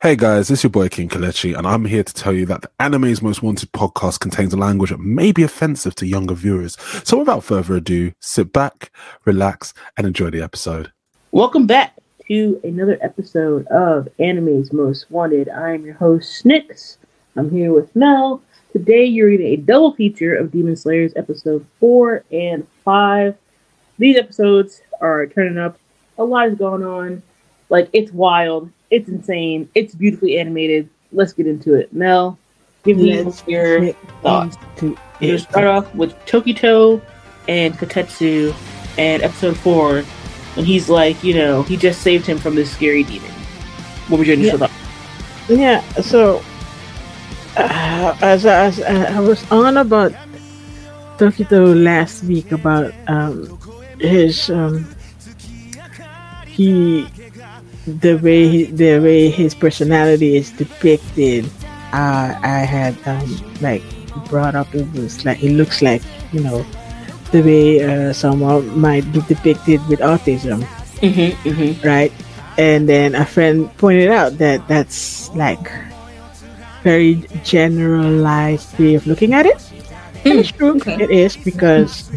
Hey guys, it's your boy King Kalechi, and I'm here to tell you that the Anime's Most Wanted podcast contains a language that may be offensive to younger viewers. So without further ado, sit back, relax, and enjoy the episode. Welcome back to another episode of Anime's Most Wanted. I am your host, Nix. I'm here with Mel. Today you're reading a double feature of Demon Slayers episode 4 and 5. These episodes are turning up. A lot is going on. Like, it's wild it's insane. It's beautifully animated. Let's get into it. Mel, give me Let's your thoughts. To start off with Tokito and Kotetsu and episode four when he's like, you know, he just saved him from this scary demon. What was your initial yeah. thought? Yeah, so uh, as, as uh, I was on about Tokito last week about um, his um, he the way he, the way his personality is depicted, uh, I had um, like brought up it was like it looks like you know the way uh, someone might be depicted with autism, mm-hmm, mm-hmm. right? And then a friend pointed out that that's like very generalized way of looking at it. Mm, it's true, okay. it is because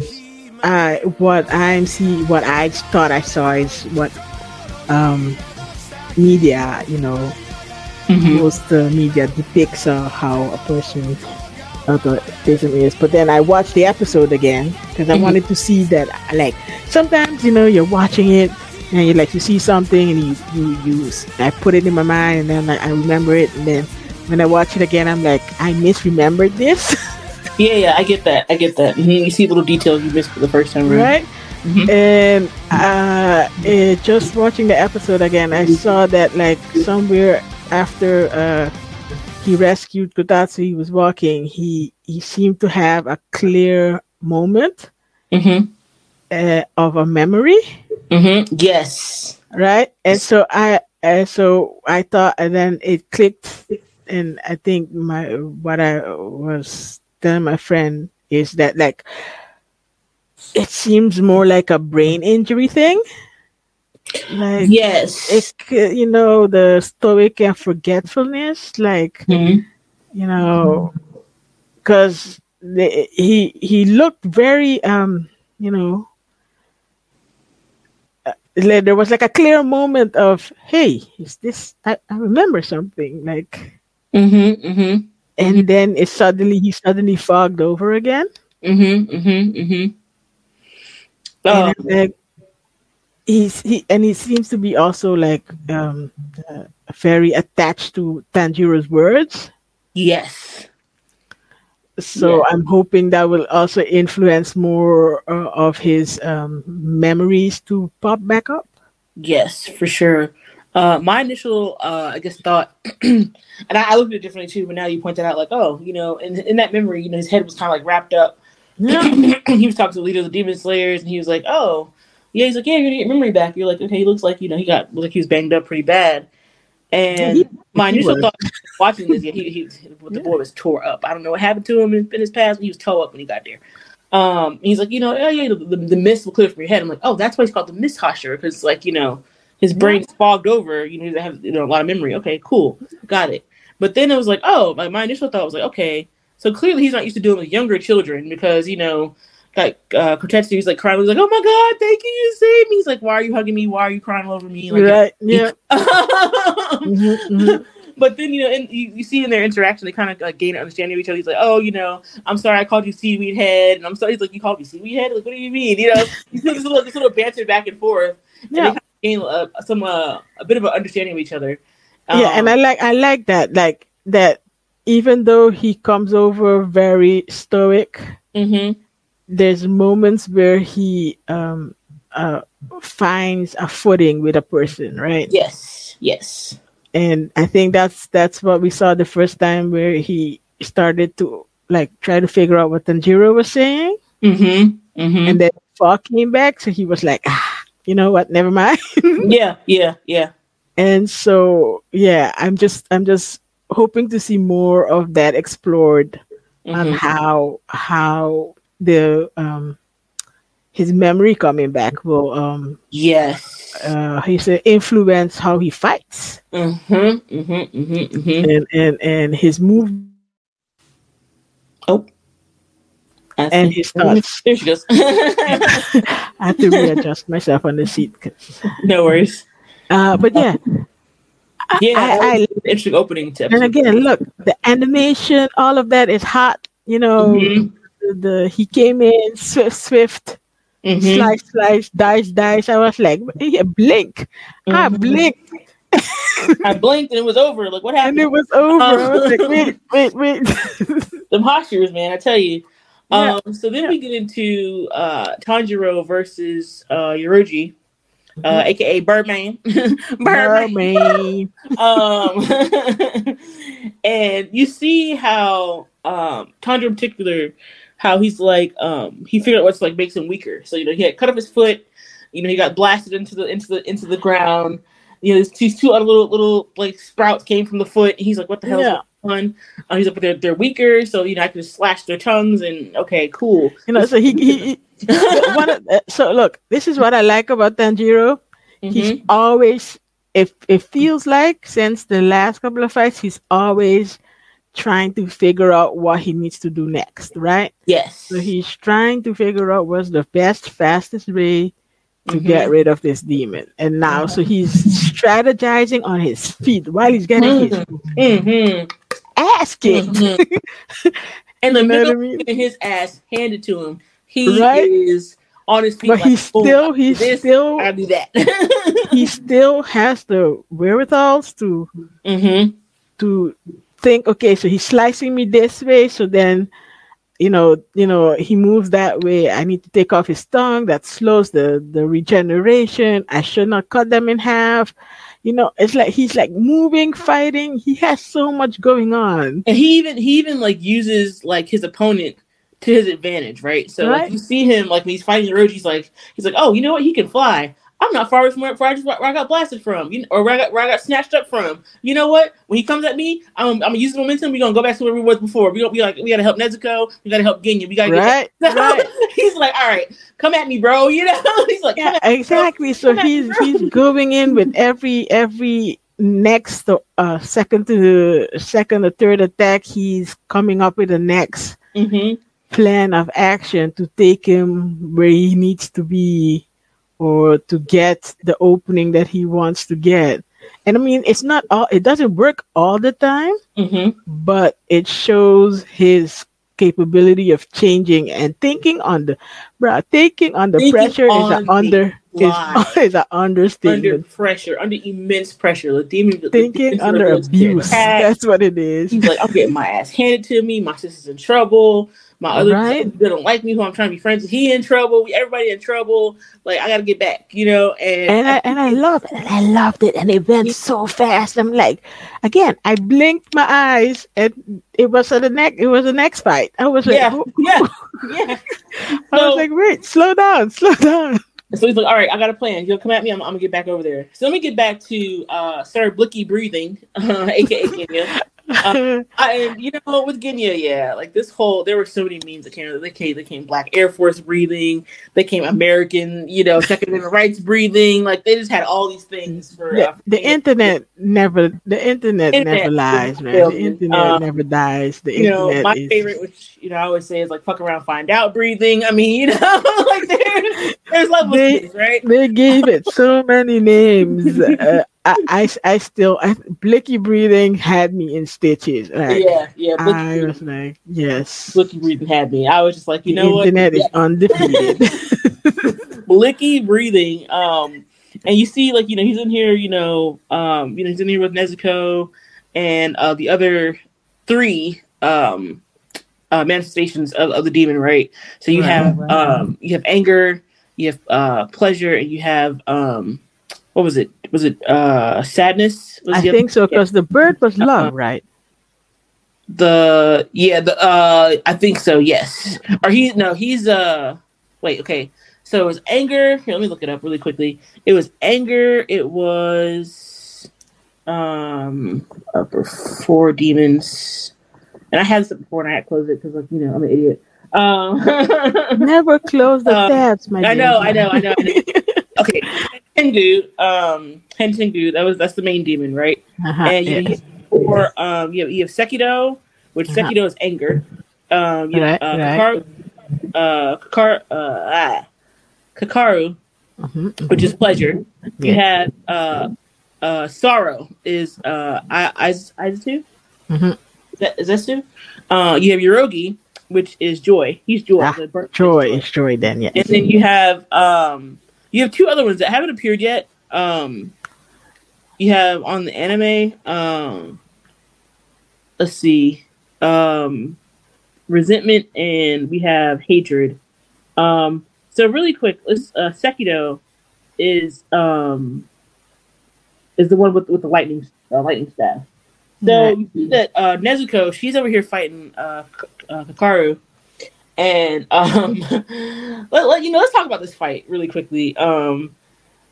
I what I'm see what I thought I saw is what um media, you know, mm-hmm. most uh, media depicts uh, how a person autism is. But then I watched the episode again because I mm-hmm. wanted to see that. Like sometimes, you know, you're watching it and you like you see something and you you use. I put it in my mind and then I, I remember it and then when I watch it again, I'm like, I misremembered this. yeah, yeah, I get that. I get that. Mm-hmm. You see little details you missed for the first time, right? Mm-hmm. And uh, uh, just watching the episode again, I saw that like somewhere after uh, he rescued Kotetsu, he was walking. He he seemed to have a clear moment mm-hmm. uh, of a memory. Mm-hmm. Yes, right. And so I uh, so I thought, and then it clicked, and I think my what I was telling my friend is that like it seems more like a brain injury thing. Like yes, it, you know the stoic and forgetfulness, like mm-hmm. you know, because he he looked very um you know uh, there was like a clear moment of hey is this I, I remember something like mm-hmm, mm-hmm, and mm-hmm. then it suddenly he suddenly fogged over again mm-hmm, mm-hmm, mm-hmm. Oh. And, he's he and he seems to be also like um uh, very attached to Tanjiro's words. Yes. So. I'm hoping that will also influence more uh, of his um, memories to pop back up. Yes, for sure. Uh, my initial, uh, I guess, thought, and I, I, looked at it differently too. But now you pointed out, like, oh, you know, in, in that memory, you know, his head was kind of like wrapped up. he was talking to the leader of the Demon Slayers, and he was like, "Oh, yeah." He's like, "Yeah, you're gonna get memory back." You're like, "Okay." He looks like you know he got like he was banged up pretty bad. And yeah, he, my initial thought watching this, yeah, he, he the boy was tore up. I don't know what happened to him in, in his past. But he was tore up when he got there. Um, he's like, you know, oh yeah, the, the, the, mist will clear from your head. I'm like, oh, that's why he's called the mist Hashira because like you know his brain's yeah. fogged over. You know, he have you know a lot of memory. Okay, cool, got it. But then it was like, oh, my, my initial thought was like, okay, so clearly he's not used to dealing with younger children because you know like uh Kotetsu, he's like crying. He's like, "Oh my god, thank you, you saved me." He's like, "Why are you hugging me? Why are you crying over me?" Like, right? Yeah. mm-hmm, mm-hmm. But then you know, and you, you see in their interaction, they kind of like gain an understanding of each other. He's like, "Oh, you know, I'm sorry, I called you seaweed head," and I'm sorry. He's like, "You called me seaweed head? Like, what do you mean?" You know, you see this little, this little banter back and forth. Yeah. And gain uh, some uh, a bit of an understanding of each other. Um, yeah, and I like I like that like that even though he comes over very stoic. Mm-hmm there's moments where he um, uh, finds a footing with a person, right? Yes, yes. And I think that's that's what we saw the first time where he started to like try to figure out what Tanjiro was saying. Mm-hmm. Mm-hmm. And then Fog came back, so he was like, ah, you know what? Never mind. yeah, yeah, yeah. And so, yeah, I'm just I'm just hoping to see more of that explored mm-hmm. on how how the um his memory coming back will um yes uh, he said influence how he fights. Mm-hmm, mm-hmm, mm-hmm, mm-hmm. And and and his move. Oh. I And his thoughts. There she goes. I have to readjust myself on the seat. no worries. Uh, but yeah, Yeah, I- I- interesting opening to and again, look, the animation, all of that is hot. You know, Mhm, the, the he came in swift, swift, mhm, slice, slice, dice, dice. I was like, yeah, blink. I mhm. blinked, I blinked and it was over. Like what happened? and it was over. I was like, Um, wait, wait, wait. the postures, man. I tell you. Yeah, Um, so then we get into uh, Tanjiro versus uh, Urogi, uh, aka Birdman. Birdman. Mermaid. um, and you see how um, Tanjiro in particular, how he's like um, he figured out what's like makes him weaker. So you know he had cut off his foot. You know he got blasted into the into the into the ground. You know these, these two other little little like sprouts came from the foot. And he's like, what the hell? Yeah. On, uh, he's like, but they're they're weaker, so you know I can just slash their tongues and okay, cool. You know, so he, he, he one of, uh, so look, this is what I like about Tanjiro. He's Mhm. always, if it feels like since the last couple of fights, he's always trying to figure out what he needs to do next, right? Yes. So he's trying to figure out what's the best, fastest way to Mhm. get rid of this demon. And now, so he's strategizing on his feet while he's getting his Mhm. ass kicked. And the middle I mean? his ass handed to him, he Right? is on his feet. But like, he's still, he's this, still, I do that. he still has the wherewithals to hmm to think okay so he's slicing me this way so then you know you know he moves that way. I need to take off his tongue. That slows the the regeneration. I should not cut them in half. You know it's like he's like moving fighting. He has so much going on. And he even he even like uses like his opponent to his advantage, right? So like you see him like when he's fighting Orochi, he's like he's like, oh, you know what? He can fly. I'm not far away from where, where I just where I got blasted from, you know, or where I got where I got snatched up from. You know what? When he comes at me, I'm I'm gonna use the momentum. We're gonna go back to where we was before. We don't be like we gotta help Nezuko. We gotta help Genya. We gotta right get right he's like, all right, come at me, bro. You know, he's like, yeah come me, bro. exactly so Come at me, he's he's going in with every every next uh second to second or third attack he's coming up with the next Mhm. Plan of action to take him where he needs to be or to get the opening that he wants to get. And I mean, it's not all, it doesn't work all the time, Mhm. but it shows his capability of changing and thinking under, bruh, thinking under Thinking pressure is an under, is, is an under understatement. pressure, under immense pressure. The demon Thinking demons under are able to get abuse. That's what it is. He's like, I'm getting my ass handed to me. My sister's in trouble. My other Right. they don't like me. Who I'm trying to be friends with. He in trouble. We everybody in trouble. Like I gotta get back. You know. And, and I and I loved it. And I loved it, and it went so fast. I'm like, again, I blinked my eyes, and it was the next. It was the next fight. I was like, yeah, oh, yeah, yeah. I So- was like, wait, slow down, slow down. So he's like, all right, I got a plan. You'll come at me. I'm, I'm gonna get back over there. So let me get back to uh, Sir Blicky breathing, uh, aka Genya. I, and you know, with Genya, yeah, like this whole, there were so many memes that came. They came, they came Black Air Force breathing. They came American, you know, Second Amendment rights breathing. Like they just had all these things for. the, uh, the internet never, the internet, Internet never lies, man. fails The internet Um, never dies. The you know, my is, favorite, which you know, I always say is like fuck around, find out breathing. I mean, you know, like there's there's levels They- right? They gave it so many names. Uh, I, I, I still, I, Blicky breathing had me in stitches. Like, yeah, yeah. I Blicky, was like, yes. Blicky breathing had me. I was just like, you the know what? internet is undefeated. Blicky breathing. Um, and you see, like, you know, he's in here, you know, um, you know, he's in here with Nezuko and uh, the other three um, uh, manifestations of, of the demon, right? So you Right, have right. um, you have anger, you have uh, pleasure, and you have um, what was it? Was it uh, sadness? Was I the other- think so because the bird was love, right? the yeah the uh i think so yes. Or he no he's uh wait okay. So it was anger. Here let me look it up really quickly. It was anger. It was um upper four demons. And i had this before and i had to close it because like you know i'm an idiot. Um Never close the Um, my I know, I know, I know, I know. okay Tengu, um, Hantengu, that was that's the main demon, right? Uh-huh, and you, yeah. or um, you have, you have Sekido, which Uh-huh. Sekido is anger. Um, you Right, have uh, right. Kakaru, uh, Kakar, uh, ah, Kakaru, Mhm, which is pleasure. You Yeah. have uh, uh, sorrow is uh, I, Iz- Izutu. Mhm. Is that is that? Uh, you have Urogi, which is joy. He's joy. Ah, burnt- Joy is joy then, yes. and then you have um you have two other ones that haven't appeared yet. Um you have on the anime, um let's see, um resentment and we have hatred. Um so really quick, let's uh Sekido is um is the one with with the lightning uh, lightning staff. So you see that uh, Nezuko, she's over here fighting uh, K- uh, Kakaru, and um, let, let- you know, let's talk about this fight really quickly. Um,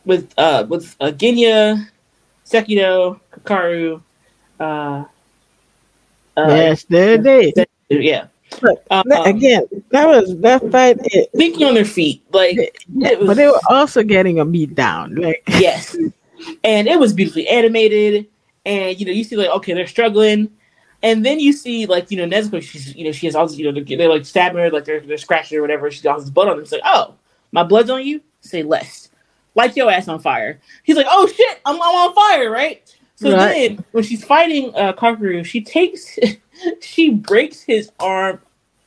with uh, with uh, Genya, Sekido, Kakaru, uh, uh, yes, there it is. yeah, Look, Um, again, that was that fight. It, thinking on their feet, like it was, but they were also getting a beat down. Like, yes, and it was beautifully animated, and you know, you see like okay, they're struggling. And then you see, like, you know, Nezuko, she's, you know, she has all this, you know, they're, they're like stabbing her, like they're, they're scratching her or whatever. She's got all this blood on them. It's like, oh, my blood's on you? Say less. Light your ass on fire. He's like, oh shit, I'm, I'm on fire, right? So Right. then when she's fighting uh, Kakaru, she takes, she breaks his arm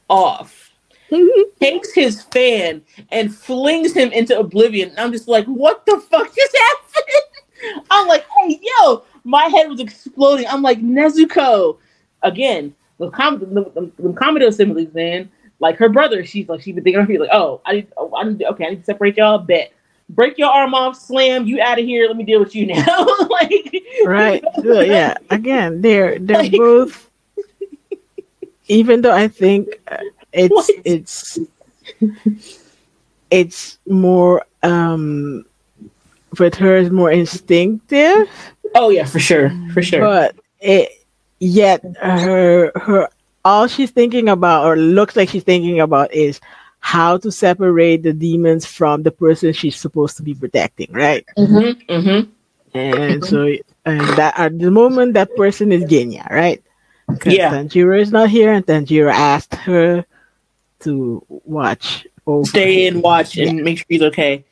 off, takes his fan, and flings him into oblivion. And I'm just like, what the fuck just happened? I'm like, hey, yo, my head was exploding. I'm like, Nezuko. Again, the, com- the, the, the Commodore similes, man. Like her brother, she's like, she's been thinking, she's like, oh, I need, oh, I need, okay, I need to separate y'all. Bet, break your arm off, slam you out of here. Let me deal with you now. like, right? So, yeah. Again, they're they're Like- both. Even though I think uh, it's What? it's it's more um with her is more instinctive, Oh yeah, for sure, for sure. but it yet her her all she's thinking about or looks like she's thinking about is how to separate the demons from the person she's supposed to be protecting, right? mm-hmm, mm-hmm. And so, and that at the moment that person is Genya, right? Yeah. Tanjiro is not here, and Tanjiro asked her to watch over. Stay in, watch, and make sure he's okay.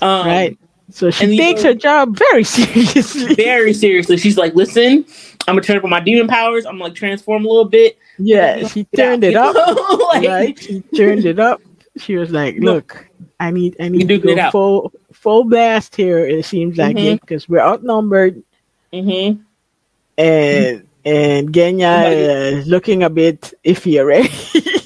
Um, right? So she and you takes know- her job very seriously. Very seriously, she's like, "Listen, I'm gonna turn up on my demon powers. I'm gonna like transform a little bit." yeah, she Get out, turned it up. Like, right? She turned it up. She was like, "Look, I need, I need to go full, full blast here." It seems like Mhm. it because we're outnumbered, mhm. and and Genya is looking a bit iffy already.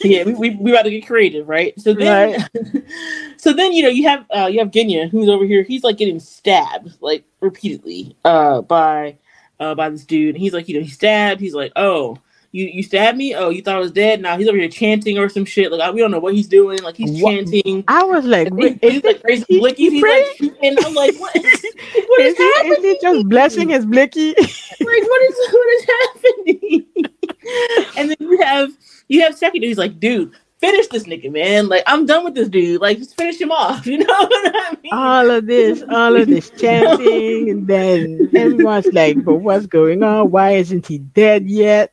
yeah, we, we we about to get creative, right? So then, so then you know you have uh, you have Genya who's over here. He's like getting stabbed like repeatedly uh, by uh, by this dude. He's like, you know, he's stabbed. He's like, oh, you you stabbed me. Oh, you thought I was dead. Now he's over here chanting or some shit. Like I, we don't know what he's doing. Like he's What- chanting. I was like, And he's is like raising he- blickies. He's like, and I'm like, what? what is is, he, is he just blessing his blicky? like what is what is happening? and then you have you have second he's like, dude, finish this nigga, man. Like I'm done with this dude. Like just finish him off. You know what I mean? all of this, all of this chanting, and then everyone's like, "But what's going on? Why isn't he dead yet?"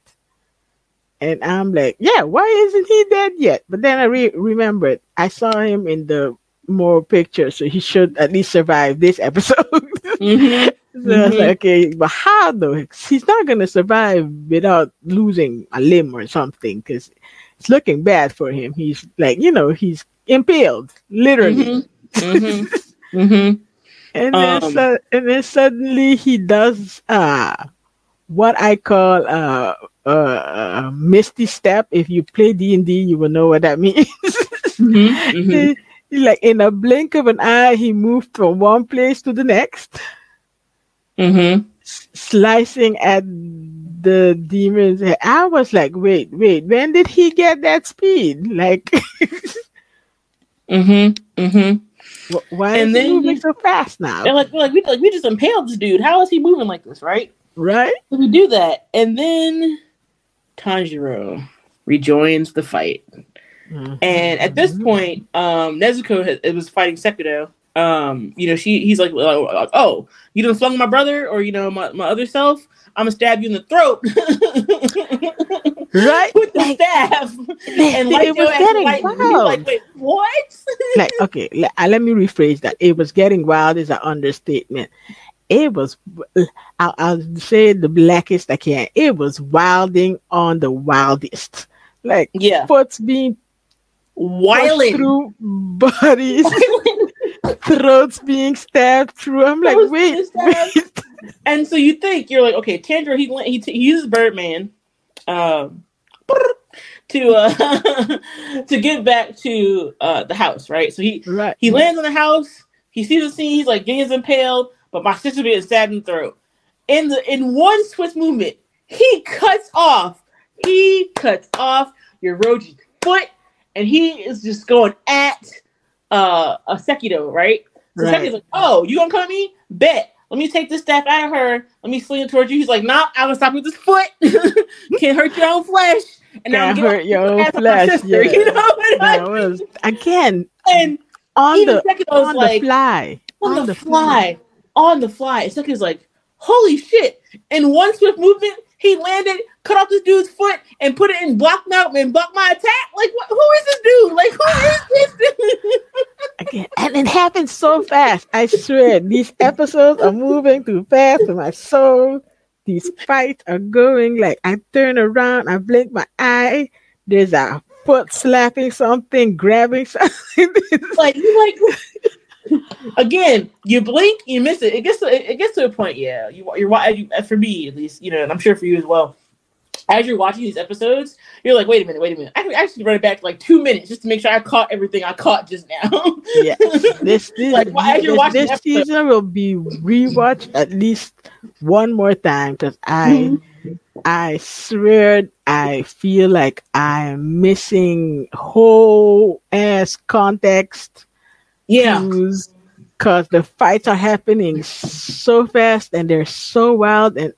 And I'm like, "Yeah, why isn't he dead yet?" But then I re- remembered I saw him in the more pictures, so he should at least survive this episode. Mhm. So I was like, okay, but how though? He's not gonna survive without losing a limb or something, because it's looking bad for him. He's like, you know, he's impaled, literally. Mhm. Mhm. And then, Um, su- and then suddenly he does uh what I call uh, uh, a misty step. If you play D and D, you will know what that means. Mhm. Mhm. He- like in a blink of an eye, he moved from one place to the next, Mhm. s- slicing at the demon's. I was like, wait, wait, when did he get that speed? Like, mm-hmm, mm-hmm. wh- why And is then he moving so fast now? They're like, like we like we just impaled this dude. How is he moving like this, right? right? So we do that, and then Tanjiro rejoins the fight. And at this point, um, Nezuko had, it was fighting Sekido. um, you know, she he's like, oh, you done flung my brother or you know my, my other self. I'm gonna stab you in the throat, right? With the like, staff, and like it was getting light, wild. Like, wait, what? like, okay, let, uh, let me rephrase that. It was getting wild is an understatement. It was, I'll, I'll say the blackest I can. It was wilding on the wildest. Like, yeah, foot's being wilding through bodies, throats being stabbed through. I'm like, wait, wait. And so you think you're like, okay, Tanjiro, he he, he uses Birdman, um, to uh to get back to uh the house, right? So he right. he lands on the house. He sees the scene. He's like, getting impaled, but my sister being stabbed in the throat. In the in one swift movement, he cuts off. He cuts off Urogi's foot and he is just going at uh a Sekido, right? So right. Sekido's like, "Oh, you gonna cut me? Bet. Let me take this staff out of her. Let me sling it towards you." He's like, "Nah, I'm gonna stop with this foot. Can't hurt your own flesh." And Can't hurt your own flesh. Yeah. You know what I mean? was again and on the on like, the fly, on, on the, the fly, fly, on the fly. Sekido's like, "Holy shit!" In one swift movement, he landed, cut off this dude's foot, and put it in block now and block my attack. Like, what, who is this dude? Like, who is this dude? Again, and it happens so fast. I swear, these episodes are moving too fast for my soul. These fights are going like I turn around, I blink my eye. There's a foot slapping something, grabbing something. like, you like again, you blink, you miss it. It gets to it gets to a point. Yeah, you you're uh, for me at least, you know, and I'm sure for you as well. As you're watching these episodes, you're like, wait a minute, wait a minute. I can actually run it back like two minutes just to make sure I caught everything I caught just now. yeah, this this, like, as you're this, this season will be rewatched at least one more time because I. Mm-hmm. I swear I feel like I'm missing whole ass context yeah. because the fights are happening so fast and they're so wild and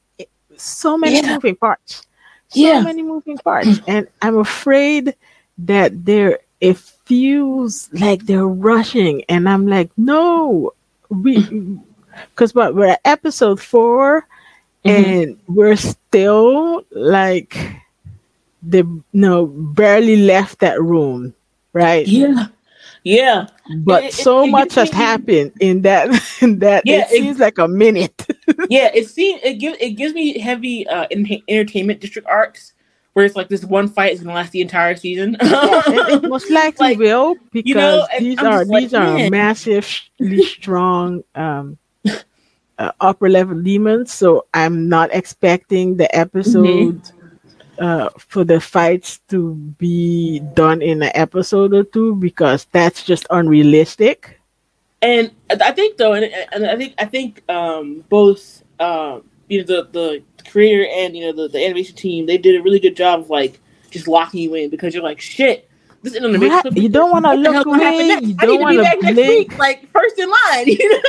so many yeah. moving parts. So yeah. many moving parts. and I'm afraid that they're it feels like they're rushing and I'm like, no, we because but we're at episode 4 mm-hmm. and we're still like they no barely left that room, right? Yeah. Yeah, but it, so it, much has happened in that. In that, yeah, it seems like a minute. yeah, it seems it gives it gives me heavy uh, entertainment district arcs where it's like this one fight is gonna last the entire season. yeah, it, it most likely like, will because you know, these are these are man. massively strong um, uh, upper level demons. So I'm not expecting the episode. Mm-hmm uh, for the fights to be done in an episode or two because that's just unrealistic. And I think though, and, and I think I think um, both um, you know the the creator and you know the, the animation team they did a really good job of like just locking you in because you're like shit. This. You don't want to look away. You don't want to be blink. like first in line. You know.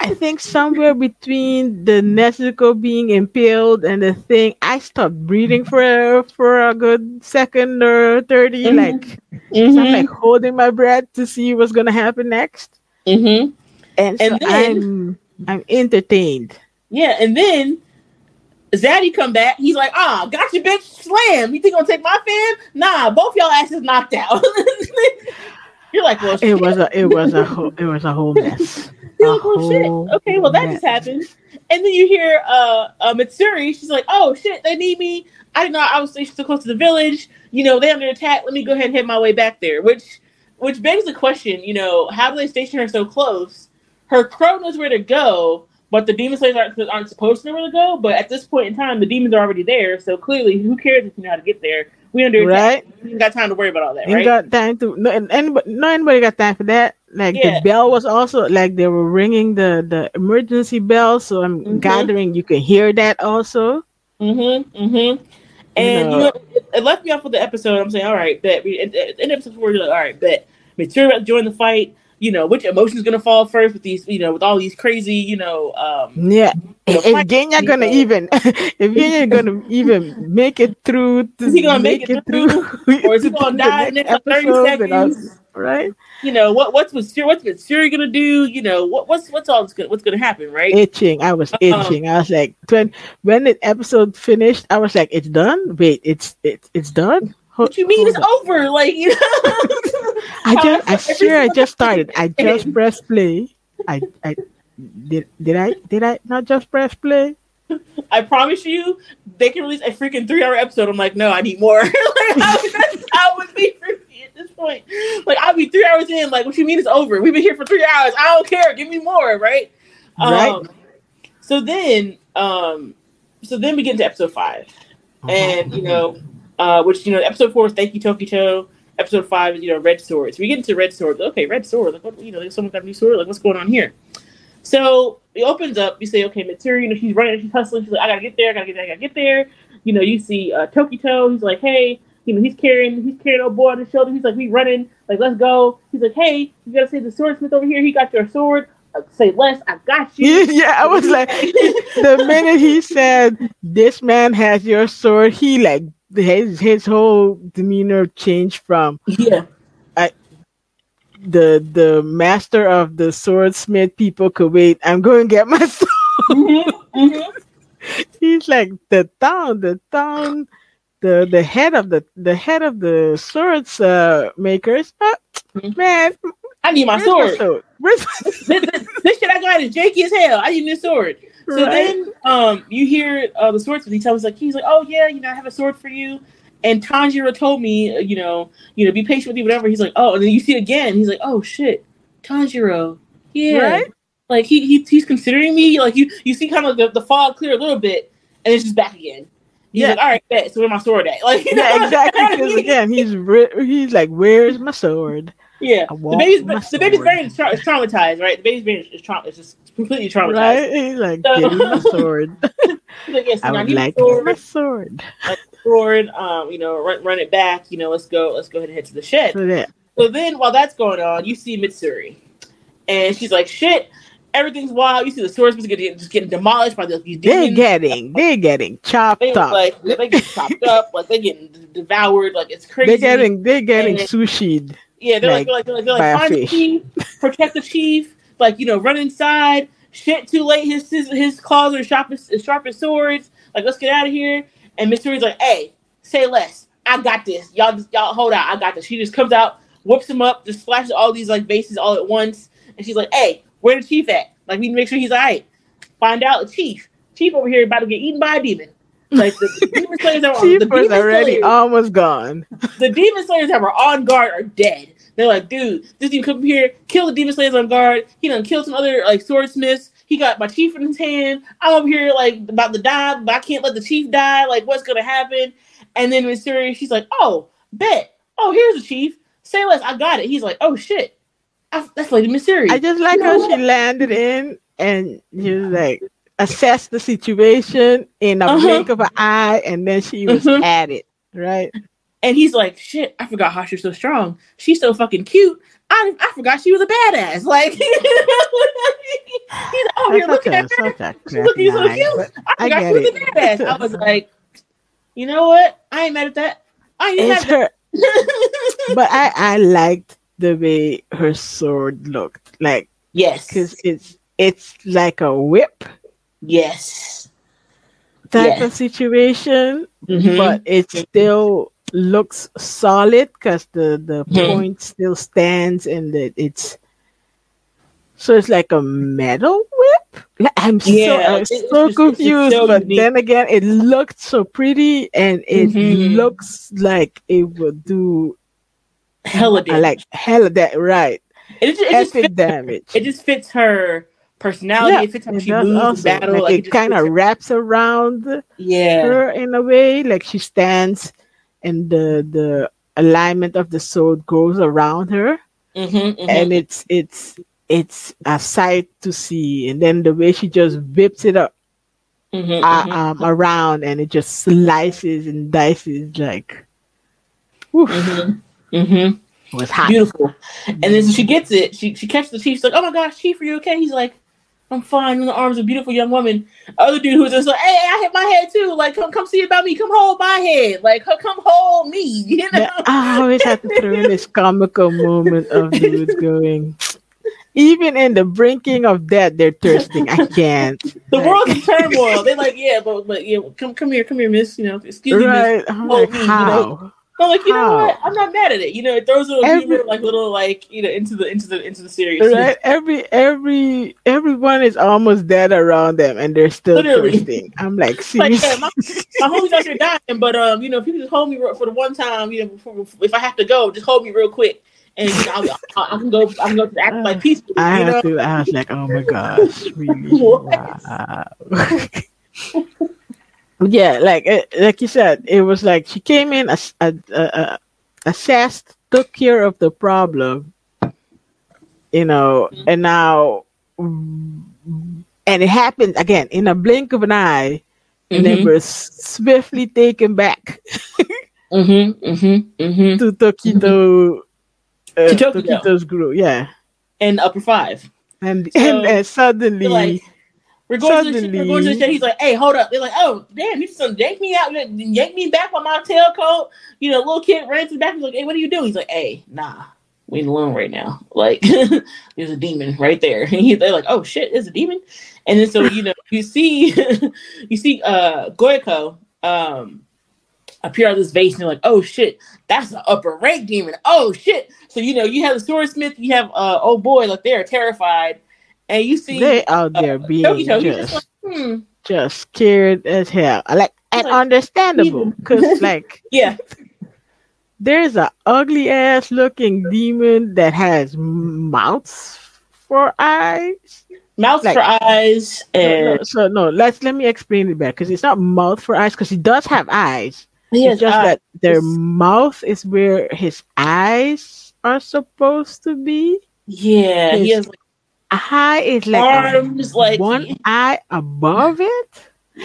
I think somewhere between the Nezuko being impaled and the thing, I stopped breathing for a, for a good second or 30 mm-hmm. Like, mm-hmm. I'm like holding my breath to see what's gonna happen next. Mm-hmm. And, so and then, I'm I'm entertained. Yeah, and then Zaddy come back. He's like, "Ah, got you, bitch! Slam! You think I'm gonna take my fan? Nah, both y'all asses knocked out." You're like, well, it was a it was a whole, it was a whole mess. You're like, oh shit. Okay, well that mess. just happened. And then you hear uh, uh Mitsuri. She's like, oh shit, they need me. I didn't know I was so close to the village. You know, they're under attack. Let me go ahead and head my way back there. Which which begs the question. You know, how do they station her so close? Her crow knows where to go, but the demon slayers aren't, aren't supposed to know where to go. But at this point in time, the demons are already there. So clearly, who cares if you know how to get there? We under right. We ain't got time to worry about all that. Ain't right? got time to. No, anybody, no anybody got time for that. Like yeah. the bell was also like they were ringing the the emergency bell. So I'm mm-hmm. gathering you can hear that also. Mm-hmm. Mm-hmm. And you know, it, it, left me off with the episode. I'm saying, all right, bet. In episode four, you're like, all right, bet. To join the fight. You know, which emotion is going to fall first with these, you know, with all these crazy, you know, um, yeah. you know, If fight Genya gonna even, if Genya gonna even make it through, to Is he gonna make it through? or is he gonna die in the next 30 seconds? Right? you know, what what's with Siri, what's with Siri gonna do? You know, what what's what's all gonna what's gonna happen, right? Itching. I was Um, itching. I was like, when when the episode finished, I was like, it's done. Wait, it's it's it's done. What you mean it's over? Like you know, I just, I swear, I just started. I just pressed play. I, I did. Did I? Did I not just press play? I promise you, they can release a freaking three hour episode. I'm like, no, I need more. like, I that's how it would be for me at this point. Like, I'll be three hours in. Like, what you mean it's over? We've been here for three hours. I don't care. Give me more, right? Right. Um, so then, um, so then we get into episode five, and you know, uh, which you know, episode four is Thank You Tokito. Episode five is you know Red Swords. We get into Red Sword. Okay, Red Sword. Like, what, you know, someone got a new sword. Like, what's going on here? So it opens up. You say, okay, Mitsuri, you know, she's running, she's hustling. She's like, I gotta get there, I gotta get there, I gotta get there. You know, you see uh, Tokito. He's like, hey, you know, he's carrying, he's carrying a boy on his shoulder. He's like, we running, like, let's go. He's like, hey, you gotta say the swordsmith over here. He got your sword. Uh, say less, I got you. yeah, I was like, the minute he said, "This man has your sword," he like his his whole demeanor changed from yeah, I, the the master of the swordsmith people could wait. I'm going to get my sword. Mhm, mhm. He's like the town, the town, the the head of the the head of the swords uh, makers. Mhm. man, I need my where's sword. My- this, this, this shit I got is janky as hell. I need a sword. So Right. then, um, you hear uh, the swordsmith. He tells like he's like, "Oh yeah, you know, I have a sword for you." And Tanjiro told me, uh, you know, you know, be patient with me, whatever. He's like, "Oh," and then you see again. He's like, "Oh shit, Tanjiro, yeah." Right? Like he, he he's considering me. Like you you see kind of the, the fog clear a little bit, and it's just back again. He's Yeah. like, "All right, bet. So where my sword at?" Like you know? yeah, exactly. Because again, he's ri- he's like, "Where's my sword?d yeah. The baby's the baby's is, tra- is traumatized, right? The baby's brain is, is, just completely traumatized. Right? He's like, So- "Give me my sword. Like, yes, I would like sword. my sword." sword, um, you know, run, run it back. You know, let's go. Let's go ahead and head to the shed. So that So then, while that's going on, you see Mitsuri, and she's like, "Shit, everything's wild." You see the swordsmiths getting just getting demolished by the, these they're getting they're getting chopped They up. like they get chopped up, like they getting devoured, like it's crazy. they're getting they're getting And- sushi'd. Yeah, they're like, like, they're like, they're like, find the chief, protect the chief, like you know, run inside. Shit, too late. His his, his claws are sharp as, sharp as swords. Like, let's get out of here. And Mitsuri's like, "Hey, say less. I got this. Y'all, just, y'all hold out. I got this." She just comes out, whoops him up, just slashes all these like bases all at once, and she's like, "Hey, where the chief at? Like, we need to make sure he's all right. Find out the chief. Chief over here about to get eaten by a demon." Like the, demon slayers are Chief the demon already slayers- almost gone. the demon slayers that were on guard are dead. They're like, dude, this dude come here, kill the demon slayers on guard. He done killed some other like swordsmiths. He got my chief in his hand. I'm over here like about to die, but I can't let the chief die. Like, what's gonna happen? And then Siri, she's like, oh, bet. Oh, here's the chief. Say less. I got it. He's like, oh shit. I, that's Lady Siri. I just like how she landed in and she was like assessed the situation in a Uh-huh. blink of an eye, and then she was Mhm. at it. Right? And he's like, shit, I forgot how she's so strong. She's so fucking cute. I, I forgot she was a badass. Like, he's oh, here, That's look a, at her. She's looking so cute. I forgot she was it. a badass. I was like, you know what? I ain't mad at that. I ain't It's mad at her, that. but I I liked the way her sword looked, like yes. because it's it's like a whip Yes. type Yeah. of situation, Mhm. but it still looks solid because the the Mhm. point still stands and that it's so it's like a metal whip. I'm so I'm so just- confused, so but unique. then again, it looked so pretty and it Mhm. looks like it would do Hella damage. like hella that right it, just, it, just fits, damage. it just fits her personality. Yeah, it fits how It she moves also. battle. Like, Like, it just kind of wraps around Yeah. her in a way, like she stands and the the alignment of the sword goes around her, Mhm, mhm. and it's it's it's a sight to see. And then the way she just whips it up Mhm, uh, mhm. um, around, and it just slices and dices like. Oof. Mm-hmm. Mm-hmm. It was hot. Beautiful. And then so she gets it. She she catches the chief. She's like, "Oh my gosh, chief, are you okay?" He's like, "I'm fine." In the arms of a beautiful young woman. Other dude who's just like, "Hey, I hit my head too. Like, come come see about me. Come hold my head. Like, come hold me." You know. I always have to throw in this comical moment of dudes going. Even in the brinking of death, they're thirsting. I can't. The world's in turmoil. They're like, yeah, but but yeah, come come here, come here, miss. You know, excuse me, miss. Hold like, me, you know? I'm like, you know How? what? I'm not mad at it. You know, it throws a little Every- humor, like little like you know into the into the into the series. Right? Every every everyone is almost dead around them, and they're still Literally. thirsting. I'm like, seriously? Like, yeah, my, my homie's out here dying, but um, you know, if you just hold me for the one time, you know, before, if I have to go, just hold me real quick, and you know, I'll, I, I can go, I can go to act like peaceful. I you know? have to. I was like, oh my gosh, really? Wow. yeah, like uh, like you said, it was like she came in, ass- uh, assessed, took care of the problem, you know, Mhm. and now, and it happened again in a blink of an eye, and then Mhm, we're swiftly taken back mhm, mhm, mhm. to Tokito. Uh, To Tokyo. Tokito's group, yeah, And upper five. and So, and, and suddenly, like, we're going to the shit, we're going to the Suddenly- shit. He's like, hey, hold up. They're like, oh, damn, you some yank me out, yank me back on my tailcoat. You know, little kid runs to the back. He's like, hey, what are you doing? He's like, hey, nah, we ain't alone right now. Like, there's a demon right there. And he, they're like, oh shit, there's a demon. And then so you know, you see, you see, uh, Gyokko, um, appear out of this vase, and you're like, oh shit, that's an upper rank demon. Oh shit. So you know, you have the swordsmith, you have uh, oh boy, like they're terrified, and you see they out there uh, being just just like, hmm, just scared as hell. Like and understandable because like yeah, there's a ugly ass looking demon that has mouths for eyes. mouth Like- for eyes, No, and no, so no, let's let me explain it better because it's not mouth for eyes because he does have eyes. he it's just eyes. that their mouth is where his eyes are supposed to be. yeah, he has like, Eye is like Arms, like- one eye above it.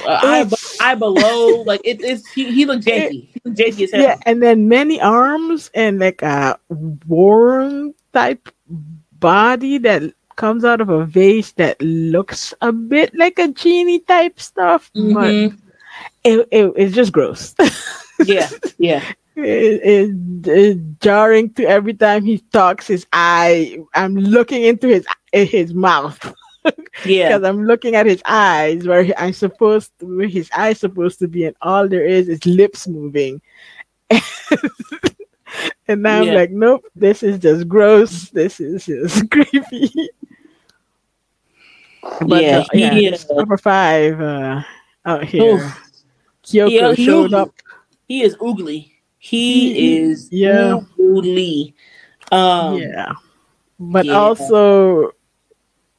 uh, eye, eye below, like it, it's he, he looked janky. He looked janky as hell. Yeah, and then many arms and like a worm type body that comes out of a vase that looks a bit like a genie type stuff, but Mhm. it, it, it's just gross. yeah, yeah, it, it, it's jarring to every time he talks. His eye, I'm looking into his his mouth yeah. because I'm looking at his eyes where he- I'm supposed to, where his eyes supposed to be, and all there is is lips moving. and now Yeah. I'm like, nope, this is just gross. This is just creepy. But Yeah, uh, yeah, he, uh, number five uh, out here, Oof. Gyokko he- showed up. He is oogly. He, is yeah. Um, yeah, but yeah. also,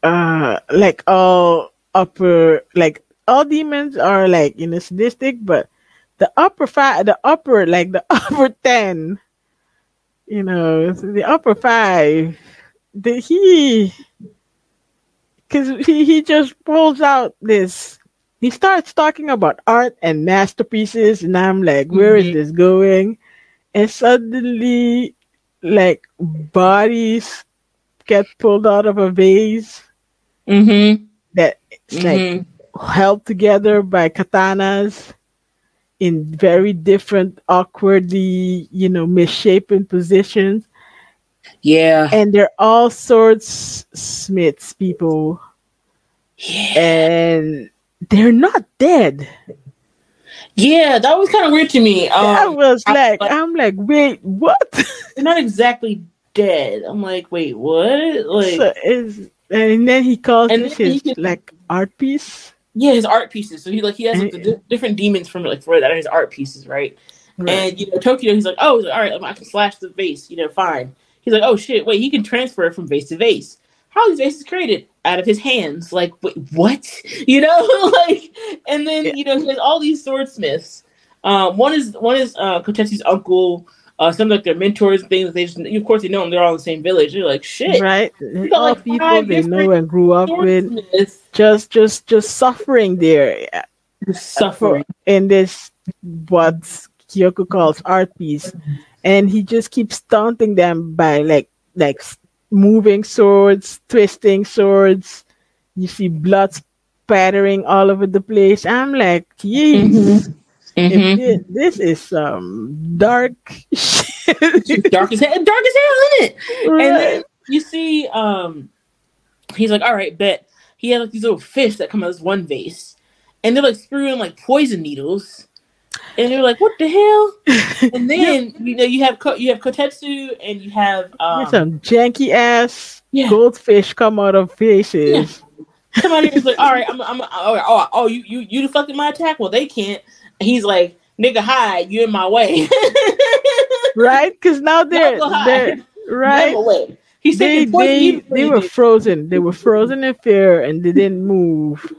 uh, like all upper, like all demons are like you know sadistic, but the upper five, the upper like the upper ten, you know, the upper five, the he, because he he just pulls out this. He starts talking about art and masterpieces, and I'm like, where is Mhm. this going? And suddenly, like bodies get pulled out of a vase Mm-hmm. that it's like held together by katanas in very different, awkwardly, you know, misshapen positions. Yeah. And they're all sorts Smiths people, Yeah. and they're not dead. Yeah, that was kind of weird to me. I Um, was I- like, but- I'm like, wait, what? they're not exactly dead. I'm like, wait, what? Like, so is and then he calls And this his can- like art piece. yeah, his art pieces. So he like he has like, the And- di- different demons from like for that are his art pieces, right? And you know, Tokyo, he's like, oh, he's like, all right, I can slash the vase. You know, fine. He's like, oh shit, wait, he can transfer it from vase to vase. How are these vases created? Out of his hands. Like, wait, what? You know, like, and then Yeah. you know, he has all these swordsmiths. Um, one is one is uh Kotetsu's uncle. Uh, some like their mentors things. They just, of course, they know them. They're all in the same village. They're like, shit. right? got, All like, people they know and grew up with, just just just suffering there suffering. in this what Gyokko calls art piece. and he just keeps taunting them by like like moving swords, twisting swords. You see blood spattering all over the place. I'm like, jeez. Mhm. Mhm. thi- this is some dark shit. dark as hell, dark as hell, isn't it? And then you see, um, he's like, all right, bet. He had like these little fish that come out of this one vase, and they're like spewing like poison needles, and they're like, what the hell? And then you know you have you have Kotetsu and you have um, some janky ass yeah. goldfish come out of faces. Somebody was like, all right, I'm, I'm, oh, oh, oh, you, you, you deflected my attack. Well, they can't. And he's like, nigga, hi, you in my way. Right? Because now they're, they're right. Away. He's They they they were frozen. They were frozen in fear and they didn't move.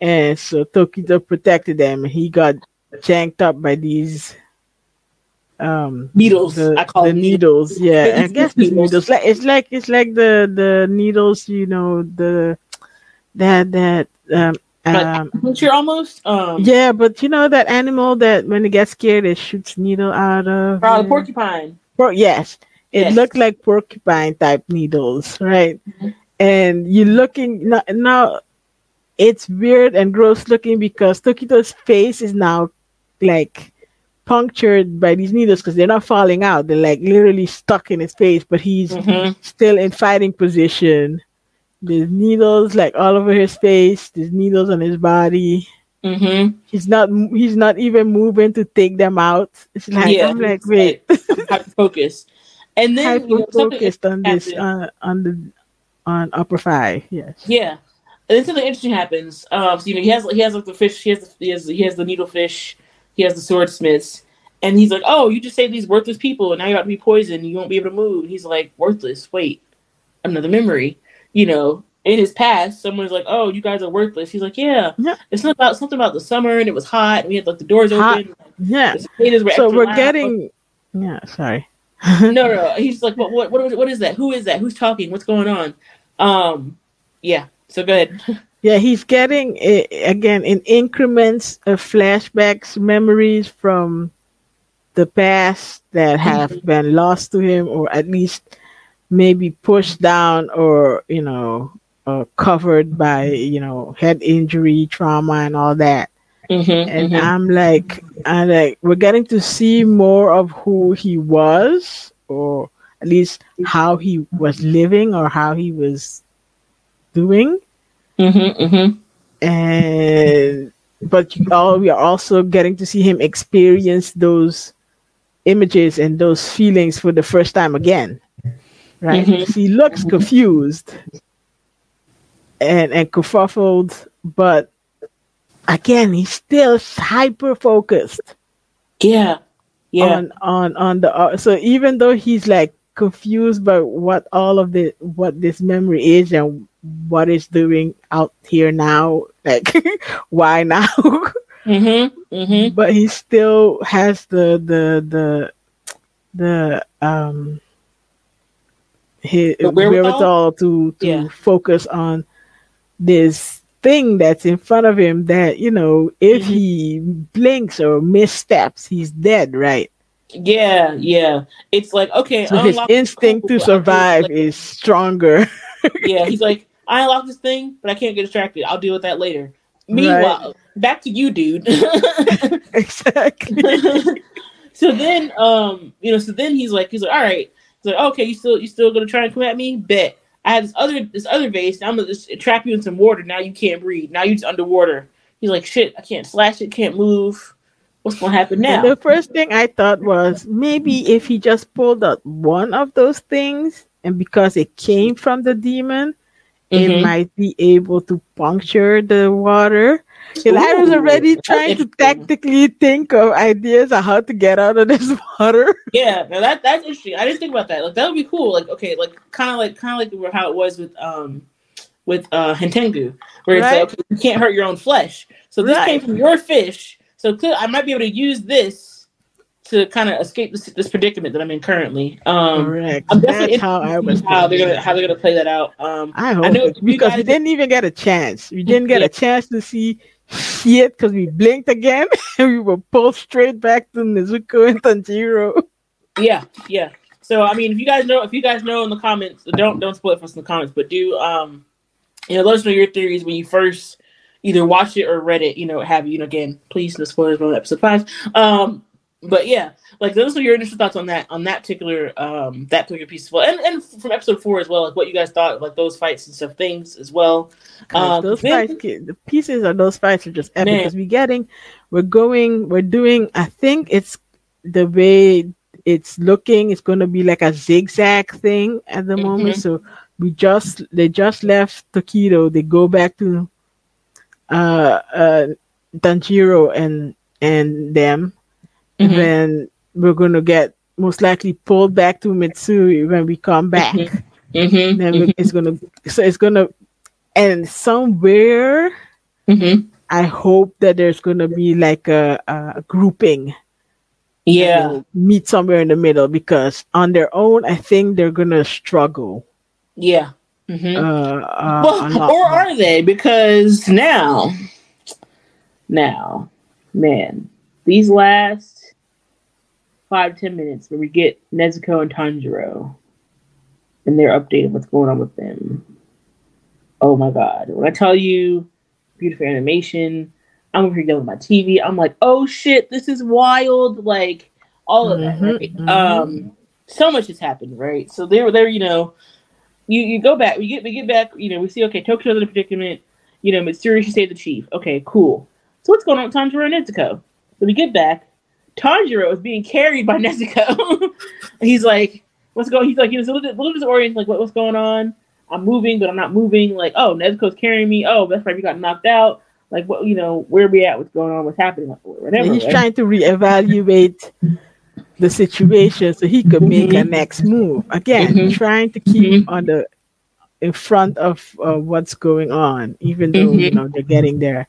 And so Tokito protected them. He got janked up by these um needles. the, I call the them needles. Yeah, I It's guess needles. needles. Like it's like it's like the the needles. You know the that that um um acupuncture almost. Um, yeah, but you know that animal that when it gets scared it shoots needle out of. it? porcupine. Por- yes, it Yes. looked like porcupine type needles, right? Mhm. And you're looking now, now, it's weird and gross looking because Tokito's face is now like punctured by these needles because they're not falling out; they're like literally stuck in his face. But he's Mhm. still in fighting position. There's needles like all over his face. There's needles on his body. Mhm. He's not. He's not even moving to take them out. It's like Yeah, I'm like, wait. Hyper focus. And then you know, focused on this uh, on the on upper five. Yes. Yeah. And then something interesting happens. Um, so you know he has he has like the fish, he has the, he has he has the needlefish, he has the swordsmiths, and he's like, "Oh, you just saved these worthless people, and now you're about to be poisoned. You won't be able to move." He's like, "Worthless? Wait, another memory." You know, in his past, someone's like, "Oh, you guys are worthless." He's like, "Yeah, Yeah. it's not about something about the summer, and it was hot, and we had like the doors Hot. open. Yeah. So we're loud." getting. Yeah. Sorry. no, no, no. He's like, what, what, what, what is that? Who is that? Who's talking? What's going on? Um, yeah. So go ahead. Yeah, he's getting again in increments of flashbacks, memories from the past that have been lost to him, or at least maybe pushed down, or you know, uh, covered by you know head injury, trauma, and all that. Mm-hmm, and I'm like, I like, we're getting to see more of who he was, or at least how he was living, or how he was doing, mm-hmm, mm-hmm. and but you all we are also getting to see him experience those images and those feelings for the first time again, right? Mhm. He looks confused and and kerfuffled, but again, he's still hyper focused Yeah. Yeah. on on on the uh, so even though he's like confused by what all of the what this memory is and what it's doing out here now like why now mm-hmm. Mm-hmm. but he still has the the the the um his The wherewithal? wherewithal to to Yeah. focus on this thing that's in front of him that you know if Mhm. he blinks or missteps he's dead right Yeah. Yeah. It's like okay. so his instinct to but I can't survive get- is stronger yeah. He's like, I unlocked this thing, but I can't get distracted. I'll deal with that later. Meanwhile, back to you, dude. exactly so then, um, you know, so then he's like, he's like, all right. He's like, okay, you still, you still gonna try and come at me? Bet. I have this other, this other vase. Now I'm gonna just trap you in some water. Now you can't breathe. Now you're just underwater. He's like, shit, I can't slash it, can't move. What's gonna happen now? And the first thing I thought was maybe if he just pulled out one of those things, and because it came from the demon, it Mhm. might be able to puncture the water. And I was already trying to tactically think of ideas of how to get out of this water. Yeah, now that that's interesting. I didn't think about that. Like that would be cool. Like okay, like kind of like kind of like how it was with um with uh Hantengu, where it's like okay, you can't hurt your own flesh. So this Right. came from your fish. So I might be able to use this to kind of escape this this predicament that I'm in currently. Um, Correct. I'm definitely That's how I was. how they're gonna how they're gonna play that out. Um, I hope know it, you because guys- we didn't even get a chance. We didn't get Yeah. a chance to see shit because we blinked again and we were pulled straight back to Nezuko and Tanjiro. Yeah, yeah. So I mean, if you guys know, if you guys know in the comments, don't don't spoil it for us in the comments, but do um, you know, let us know your theories when you first either watched it or read it. You know, have you, know, again, please no spoilers on episode five. Um, but yeah, like those are your initial thoughts on that on that particular um that particular piece as well, and and from episode four as well, like what you guys thought, like those fights and stuff, things as well. Um, those fights, the pieces of those fights are just epic because we're getting, we're going, we're doing. I think it's the way it's looking. It's going to be like a zigzag thing at the mm-hmm. moment. So we just they just left Tokito. They go back to uh uh Tanjiro and and them mm-hmm. then we're to get most likely pulled back to Mitsuri when we come back. Mm-hmm. mm-hmm. Then mm-hmm. it's to, so it's to, and somewhere, mm-hmm. I hope that there's to be like a, a grouping. Yeah. Meet somewhere in the middle because on their own, I think they're to struggle. Yeah. Mm-hmm. Uh, uh, well, or are they? Because now, now, man, these last five ten minutes where we get Nezuko and Tanjiro and their update of what's going on with them. Oh my god! When I tell you, beautiful animation, I'm over here yelling my TV. I'm like, oh shit, this is wild! Like all of mm-hmm, that. Right? Mm-hmm. Um, so much has happened, right? So they were there, you know. You, you go back, we get we get back, you know, we see okay, Tokyo's in a predicament, you know, Mitsuri should save the chief. Okay, cool. So what's going on with Tanjiro and Nezuko? So we get back, Tanjiro is being carried by Nezuko. he's like, what's going? He's like, he was a little, little disoriented, like, what, what's going on? I'm moving, but I'm not moving. Like, oh, Nezuko's carrying me. Oh, that's right, we got knocked out. Like, what, you know, where are we at? What's going on? What's happening? Whatever. He's right? trying to reevaluate the situation so he could make mm-hmm. a next move. Again, mm-hmm. trying to keep mm-hmm. on the in front of uh, what's going on, even though you mm-hmm. know they're getting their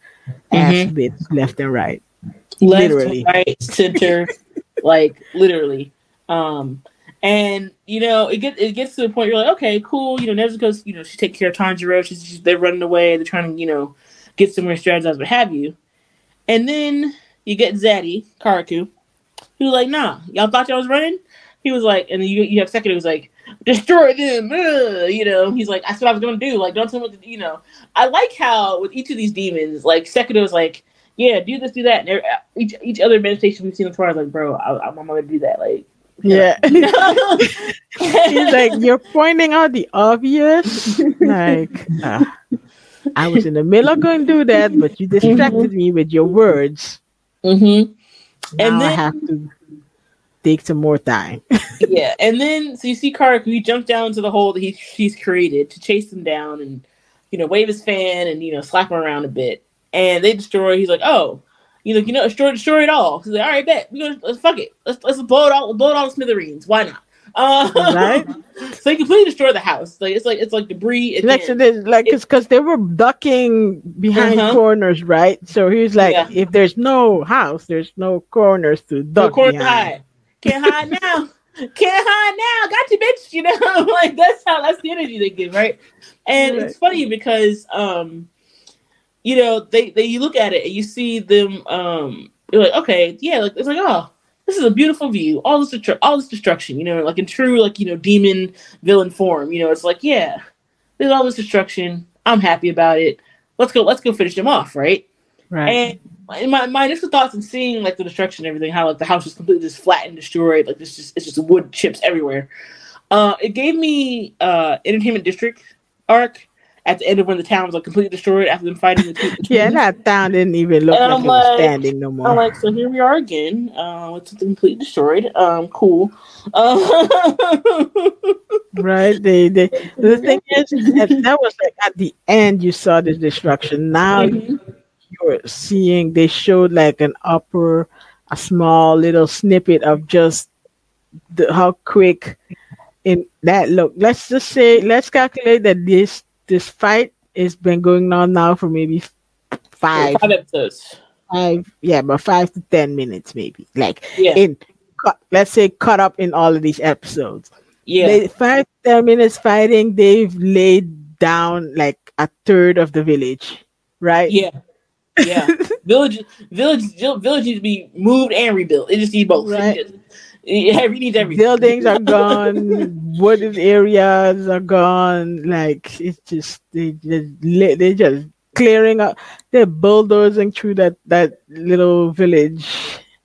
ass mm-hmm. bits left and right left, literally. right, center, like literally. Um, and you know, it gets it gets to the point you're like, okay, cool. You know, Nezuko's, you know, she take care of Tanjiro. She's, she's they're running away. They're trying to, you know, get somewhere, strategize, what have you. And then you get Zaddy Karaku, who's like, nah, y'all thought y'all was running. He was like, and you you have second. It was like, destroy them. You know, he's like, that's what I was gonna do. Like, don't tell me what to, you know. I like how with each of these demons, like second, was like, yeah, do this, do that. And each each other meditation we've seen as far as like, bro, I, am gonna do that. Like, yeah. He's like, you're pointing out the obvious. like, uh, I was in the middle of going to do that, but you distracted mm-hmm. me with your words. Mm-hmm. And then I have to take some more time. yeah, and then so you see Karaku, he jumps down into the hole that he he's created to chase him down and you know wave his fan and you know slap him around a bit and they destroy. He's like, oh, you know, you know, destroy, destroy it all. He's like, all right, bet we gonna let's fuck it. Let's let's blow it all, blow it all to smithereens. Why not? Uh, right. so he completely destroyed the house. Like it's like it's like debris. Like, so like it's because they were ducking behind uh-huh. corners, right? So he's like, yeah. if there's no house, there's no corners to duck no behind. Hide. Can't hide now. Can't hide now. Got you, bitch. You know, like that's how that's the energy they give, right? And right. it's funny because um you know, they, they you look at it and you see them um you're like, okay, yeah, like it's like, oh, this is a beautiful view. All this detru- all this destruction, you know, like in true like, you know, demon villain form, you know, it's like, yeah, there's all this destruction. I'm happy about it. Let's go, let's go finish them off, right? Right. And my, my initial thoughts in seeing like the destruction and everything, how like the house was completely just flat and destroyed, like this just it's just wood chips everywhere. Uh, it gave me uh Entertainment District arc at the end of when the town was like completely destroyed after them fighting the two. yeah, that town didn't even look like, like, it was standing no more. I'm like, so here we are again. Uh, it's completely destroyed. Um, cool. Uh, right. They, they. The thing is, that was like at the end you saw this destruction. Now mm-hmm. you're seeing they showed like an upper, a small little snippet of just the, how quick in that look. Let's just say, let's calculate that this this fight has been going on now for maybe five, five episodes. Five, yeah, but five to ten minutes, maybe. Like yeah. in, let's say, caught up in all of these episodes. Yeah, they, five ten minutes fighting. They've laid down like a third of the village, right? Yeah, yeah. village, village, village needs to be moved and rebuilt. It just needs both. Right. Yeah, needs everything. Buildings are gone. wooded areas are gone. Like it's just they just they just clearing up. They're bulldozing through that that little village.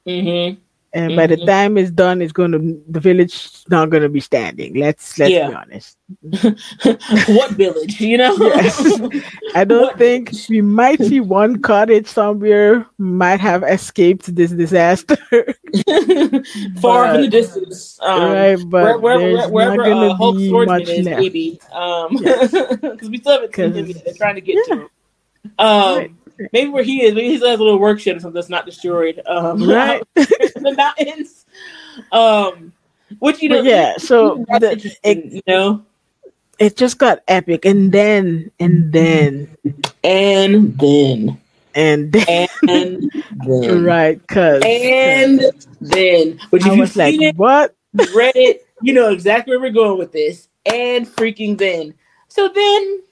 Mm-hmm. And by the time it's done, it's going to the village not going to be standing. Let's let's Yeah. be honest. what village? You know? Yes. I don't What think we might see one cottage somewhere might have escaped this disaster. Far in the distance. Um, right, but where, where, where, wherever uh, be Swordsman is, left. maybe. Um, Yes. because we still haven't seen him yet. They're trying to get Yeah. to him. Um, Right. Maybe where he is, maybe he's has a little work shed or something that's not destroyed. Um, Right. the mountains. Um, which you know, But yeah, so the- interesting, you know, It just got epic, and then and then and then and then and then right, cause, and then, which I if you've was like, it, what? read it, you know exactly where we're going with this. And freaking then. So then,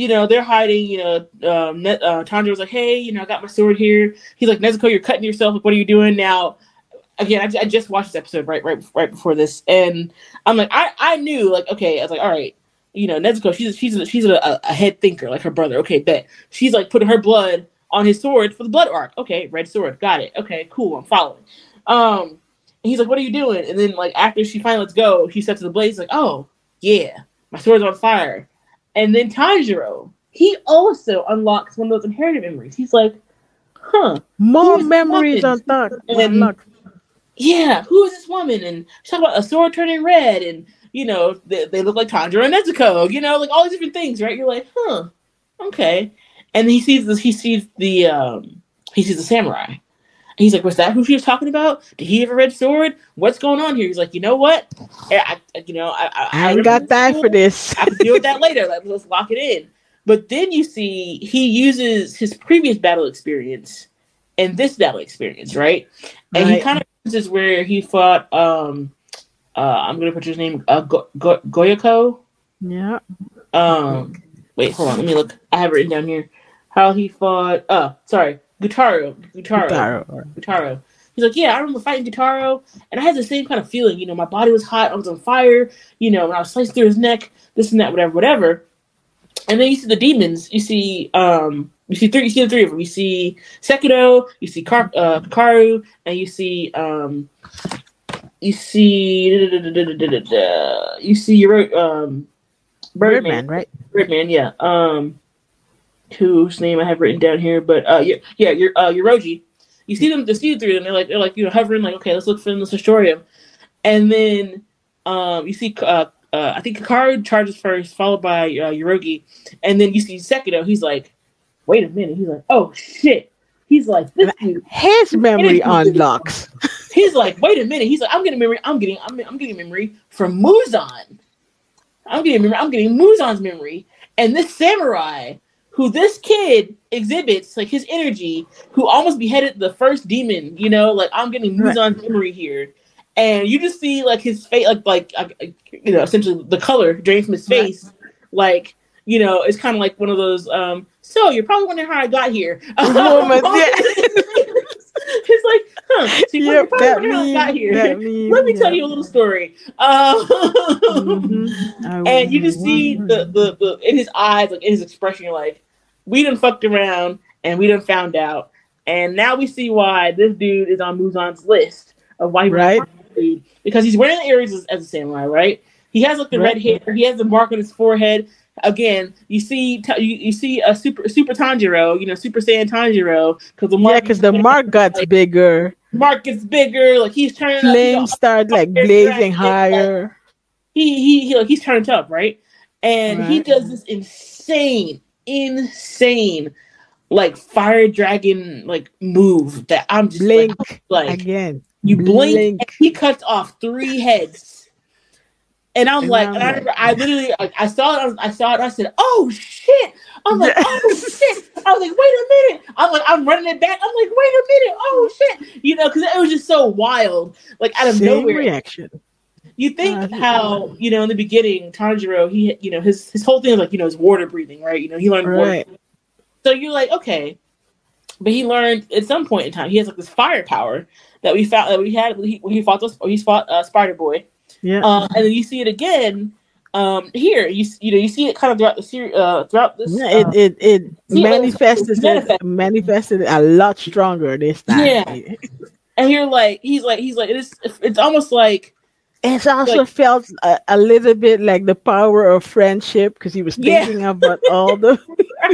you know, they're hiding, you know, um, uh, Tanjiro was like, hey, you know, I got my sword here. He's like, Nezuko, you're cutting yourself. Like, what are you doing now? Again, I, I just watched this episode right, right, right before this, and I'm like, I, I knew, like, okay, I was like, all right, you know, Nezuko, she's she's a, she's a, a head thinker, like her brother. Okay, bet she's like putting her blood on his sword for the blood arc. Okay, red sword, got it. Okay, cool, I'm following. Um, he's like, "What are you doing?" And then, like, after she finally lets go, he steps to the blaze, like, "Oh, yeah, my sword's on fire." And then Tanjiro, he also unlocks one of those inherited memories. He's like, "Huh, More memories woman? unlocked. yeah, who is this woman?" And she talk about a sword turning red, and you know, they, they look like Tanjiro and Nezuko. You know, like all these different things, right? You're like, "Huh, okay." And he sees this. He sees the um, he sees the samurai. He's like, "Was that who she was talking about? Did he have a red sword? What's going on here?" He's like, "You know what? I, I you know, I, I, I got time for this. I can deal with that later. Like, let's lock it in. But then you see he uses his previous battle experience and this battle experience, right? And he kind of uses where he fought. um uh I'm gonna put his name uh, Go- Go- Goyoko. yeah. Um, wait, hold on. Let me look. I have it written down here. How he fought. Oh, sorry, Gyutaro. Gyutaro. Gyutaro. He's like, yeah, I remember fighting Gyutaro, and I had the same kind of feeling. You know, my body was hot, I was on fire. You know, when I was slicing through his neck, this and that, whatever, whatever. And then you see the demons. You see, um, you see three. You see the three of them. You see Sekido. You see Car- uh, Karu, and you see, um, you see, you see your um, Birdman. Birdman, right? Birdman, yeah. Um, whose name I have written down here, but uh, yeah, yeah, you're uh, Urogi. You see them, the see through them. They're like, they're like, you know, hovering, like, okay, let's look for them, let's destroy them. And then, um, you see, uh, uh, I think Kakaru charges first, followed by uh, Urogi, and then you see Sekido. He's like, wait a minute. He's like, oh shit. He's like, this dude. His memory unlocks. He's like, wait a minute. He's like, I'm getting memory. I'm getting, I'm, I'm getting memory from Muzan. I'm getting memory. I'm getting Muzan's memory, and this samurai, who this kid exhibits, like his energy, who almost beheaded the first demon. You know, like I'm getting Right. Muzan's memory here, and you just see like his face, like like you know, essentially the color drained from his Right. face, like. You know, it's kind of like one of those. Um, so you're probably wondering how I got here. Moments, yeah. it's like, huh? So you're Yep, probably that wondering how I got here. That. Let me tell you a little story. Um, Mhm. And you just see the, the the in his eyes, like in his expression, you're like, we done fucked around and we done found out, and now we see why this dude is on Muzan's list of why he Right. dude because he's wearing the earrings as, as a samurai, right? He has like the Right. red hair, he has the mark on his forehead. Again, you see, you, you see a super super Tanjiro, you know, Super Saiyan Tanjiro, because the Yeah, mark, because the mark got like, bigger. mark gets bigger, like he's turning up, he's all- Flames start like blazing higher. he he, he like he's turned up, right? And he does this insane, insane like fire dragon like move that I'm just Blink like, like again. you blink, blink. and he cuts off three heads. And I'm And like, I'm and I, remember, I literally, like, I saw it, I, was- I saw it, I said, "Oh shit!" I'm like, "Oh shit!" I was like, "Wait a minute!" I'm like, I'm running it back. I'm like, "Wait a minute!" Oh shit! You know, because it was just so wild, like out of Same nowhere. reaction. You think Uh, how you know in the beginning, Tanjiro, he you know his his whole thing is like you know his water breathing, right? You know he learned water. Right. So you're like, okay, but he learned at some point in time he has like this fire power that we found that we had when he, when he fought those he fought uh, Spider Boy. Yeah. Uh, and then you see it again um here you you know you see it kind of throughout the series uh throughout this yeah, it uh, it, it see, it manifested manifested. manifested a lot stronger this time. Yeah. and you're like he's like he's like it's it's almost like It's also Like- felt a, a little bit like the power of friendship because he was Yeah. thinking about all the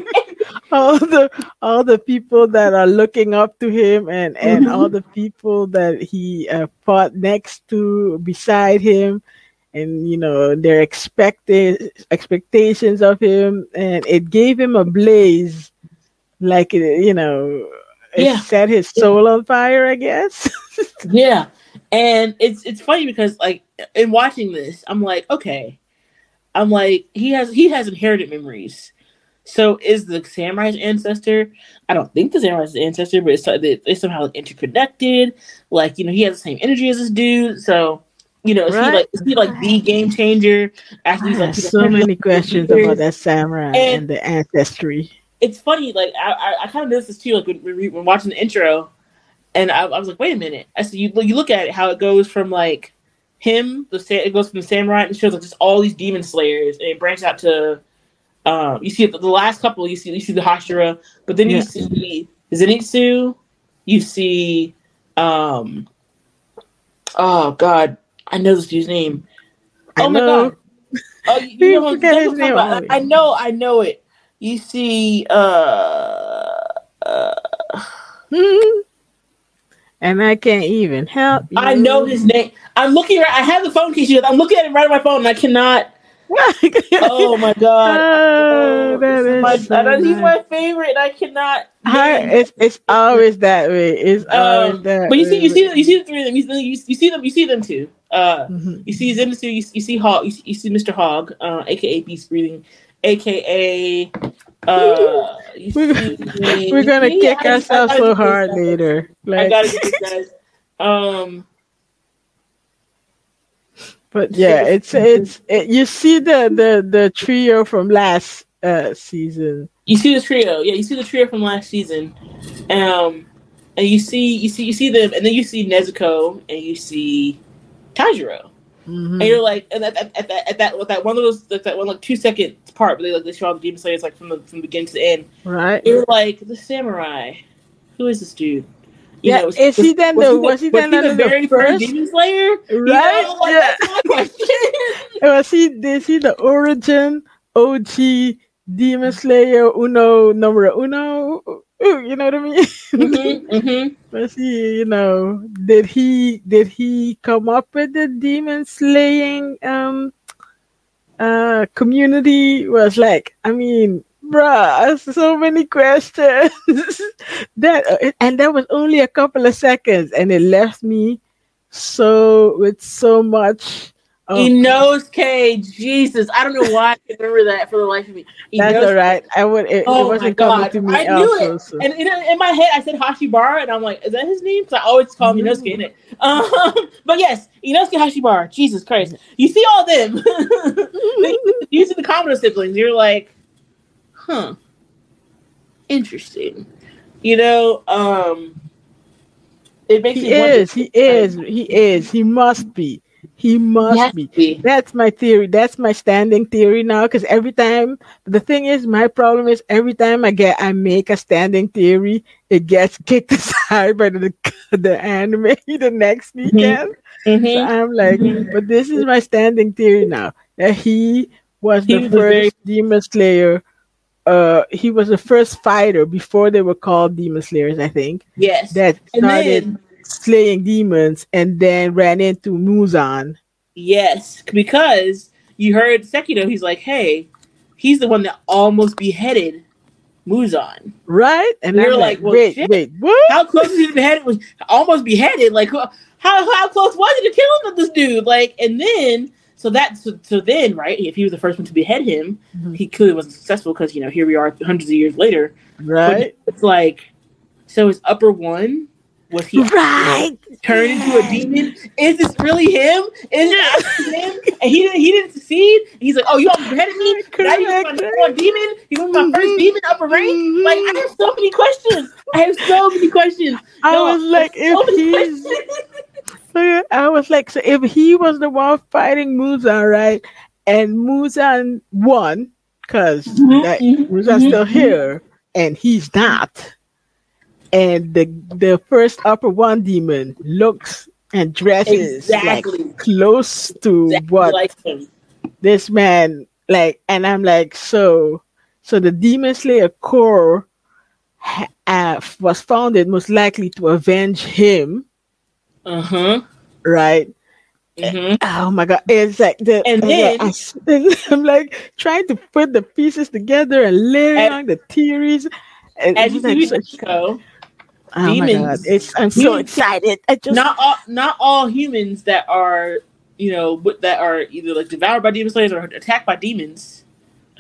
all the all the people that are looking up to him and and Mhm. all the people that he uh, fought next to beside him and you know their expected expectations of him and it gave him a blaze like it, you know it Yeah. set his soul on fire i guess Yeah, and it's it's funny because like in watching this, I'm like, okay, I'm like he has he has inherited memories. So is the samurai's ancestor? I don't think the samurai's ancestor, but it's it's somehow interconnected. Like you know, he has the same energy as this dude. So you know, is he like is he like the game changer? After he's like so many questions about that samurai And- and the ancestry it's funny. Like I, I, I kind of noticed this too. Like when, when watching the intro, and I, I was like, wait a minute. I said, you you look at it how it goes from like him, the it goes from the samurai and it shows like just all these demon slayers, and it branches out to. Um, you see the, the last couple. You see you see the Hashira, but then you Yeah. see Zenitsu. You see, um, oh god, I know this dude's name. I oh my god. Oh, you, You you know, forget his name already. I know, I know it. You see, uh, uh Hmm. And I can't even help you. I know his name. I'm looking right. I have the phone case. I'm looking at it right on my phone, and I cannot. Oh my god! Oh, that is is my, so I he's my favorite, and I cannot. I- it's it's always that way. It's always Um, that. but you see, you see, you see the three of them. You see, you, you see them. You see them too. Uh, Mhm. you see Zenitsu. You, you see Hog. You see, you see Mr. Hog, uh, aka Beast Breathing, aka. Uh, We're- see- We're gonna Yeah, kick ourselves so hard later. I gotta get guys. Um, but yeah, it's it's it, you see the the the trio from last uh season. you see the trio. Yeah, you see the trio from last season. Um, and you see, you see, you see them, and then you see Nezuko, and you see Tanjiro, Mhm. and you're like, and at, at, at that, at that, with that one of those, like that one like two second part, where they like they show all the demon slayers like from the from the beginning to the end. Right? You're like the samurai. Who is this dude? Yeah, was- is he then was the- he was he then he the very first demon slayer? You Right? know, like, yeah. That's my question. Was he is he the origin OG Demon Slayer Uno number uno? Ooh, You know what I mean? Mhm, mhm. Was he, you know, did he did he come up with the demon slaying um uh community? Was like, I mean, bruh, so many questions. that uh, and that was only a couple of seconds, and it left me so with so much. Of, Inosuke, Jesus, I don't know why I can remember that for the life of me. that's all right. I would. It, Oh it my wasn't coming God. to me I knew also. it. so- And in, in my head, I said Hashibira, and I'm like, is that his name? Because I always call him No. Inosuke in it. Um, but yes, Inosuke Hashibira. Jesus Christ, you see all them. you see the Kamado siblings. You're like, huh, interesting. You know, um, it makes he me wonder- is. He is. He is. He must be. He must Yes, be. That's my theory. That's my standing theory now. Because every time, the thing is, my problem is every time I get, I make a standing theory, it gets kicked aside by the the anime the next weekend. So Mhm. I'm like, Mhm. but this is my standing theory now that he was He the was first very- demon slayer. Uh, he was the first fighter before they were called demon slayers. I think Yes. that started slaying demons and then ran into Muzan. yes, because you heard Sekido, he's like, hey, he's the one that almost beheaded Muzan. Right? And You're I'm like, like, well, wait, shit. wait, what? How close was he to beheaded? Was almost beheaded? Like, how how close was he to killing this dude? Like, and then so that so, so then right, if he was the first one to behead him, Mhm. he clearly wasn't successful because you know here we are hundreds of years later. But Right? it's like, so his upper one Was he right turned into a demon? Is this really him? Is it him? And he didn't he didn't succeed. He's like, oh, you almost beheaded me. Now you want my demon? You want my first demon upper rank? Like I have so many questions. I have so many questions. I No, was like, I so if many he's. I was like, so if he was the one fighting Muzan, right, and Muzan won, because Mhm, that mhm, Muzan's still mhm. here, and he's not, and the the first upper one demon looks and dresses Exactly. like close to Exactly what like this man like and i'm like so so the demon slayer corps uh, was founded most likely to avenge him. Uh huh. right hmm oh my god. It's like the And then- like, I i'm like trying to put the pieces together and layering And- the theories. And As you like see, such- Oh my god demons- it's i'm so demons- excited i just not all not all humans that are you know that are either like devoured by demon slayers or attacked by demons.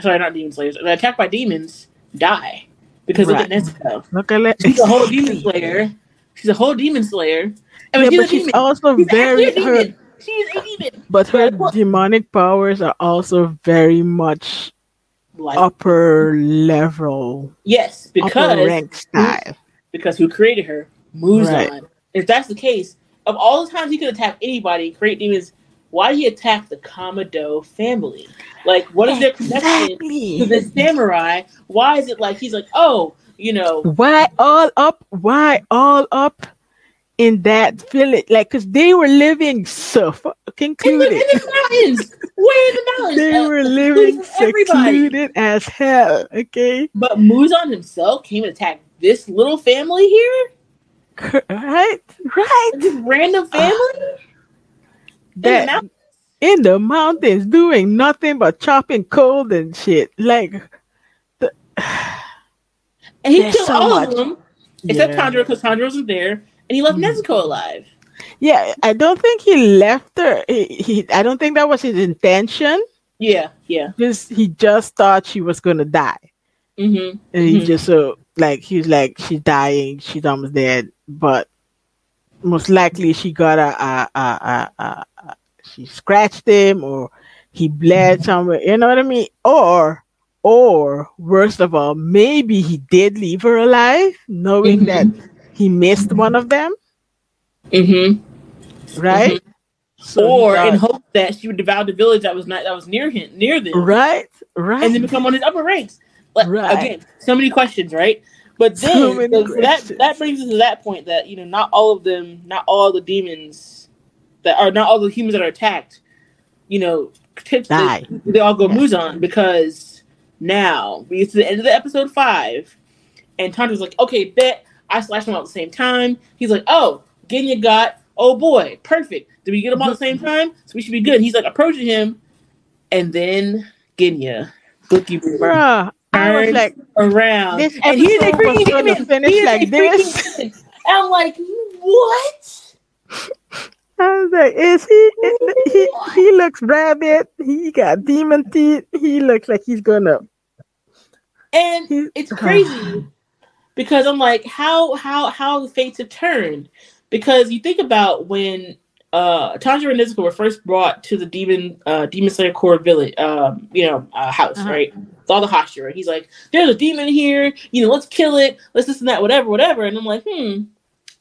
Sorry, not demon slayers. That are attacked by demons die because Right. look at Nezuko. look at that. She's a whole demon slayer. She's a whole demon slayer. I yeah, mean, she's but a she's demon. also She's very actually a her demon. She a demon. but her demonic powers are also very much Like upper level, yes, upper because rank style. Because who created her moves Right. on. If that's the case, of all the times he could attack anybody, and create demons, why did he attack the Kamado family? Like, what is their connection to this samurai? Why is it like he's like, oh, you know, Why all up? Why all up in that village? Like, cause they were living so fucking in the, secluded. in the mountains, way in the mountains. They uh, were living from everybody. as hell. Okay, But Muzan himself came and attacked this little family here, right, right. this random family. in the That mountains. in the mountains doing nothing but chopping coal and shit. Like, and he killed so all much. of them except yeah. Tanjiro because Tanjiro wasn't there, and he left Mhm. Nezuko alive. Yeah, I don't think he left her. He, he I don't think that was his intention. Yeah, yeah. Just he just thought she was gonna die. Mm-hmm. And he Mhm. just so like he's like she's dying, she's almost dead, but most likely she got a, a, a, a, a, she scratched him or he bled somewhere. You know what I mean? Or or worst of all, maybe he did leave her alive, knowing Mhm. that he missed one of them, Mm-hmm. right? So or thought- in hope that she would devour the village that was not that was near him, near them, right, right, and then become one of his upper ranks. Like Right. again, so many questions, right? But then many so that that brings us to that point that you know not all of them, not all the demons that are not all the humans that are attacked, you know, tips Die. they, they all go Yeah. Muzan because now we get to the end of the episode five, and Tandra's like, okay, bet I slashed them all at the same time. He's like, oh, Genya got, oh boy, perfect. Did we get them all at the same mm-hmm. time? So we should be good. And he's like approaching him, and then Genya, Bookie bruh. I was like, around, This and he's was freaking gonna demon. finish He is like this. freaking I'm like, what? I was like, is he? He he looks rabbit. He got demon teeth. He looks like he's gonna. And it's crazy because I'm like, how how how the fates have turned? Because you think about when uh Tanjiro and Nezuko were first brought to the demon uh demon slayer corps village um you know uh, house Uh-huh. right? With all the Hashira. He's like there's a demon here. You know let's kill it. Let's this and that whatever whatever. And I'm like hmm.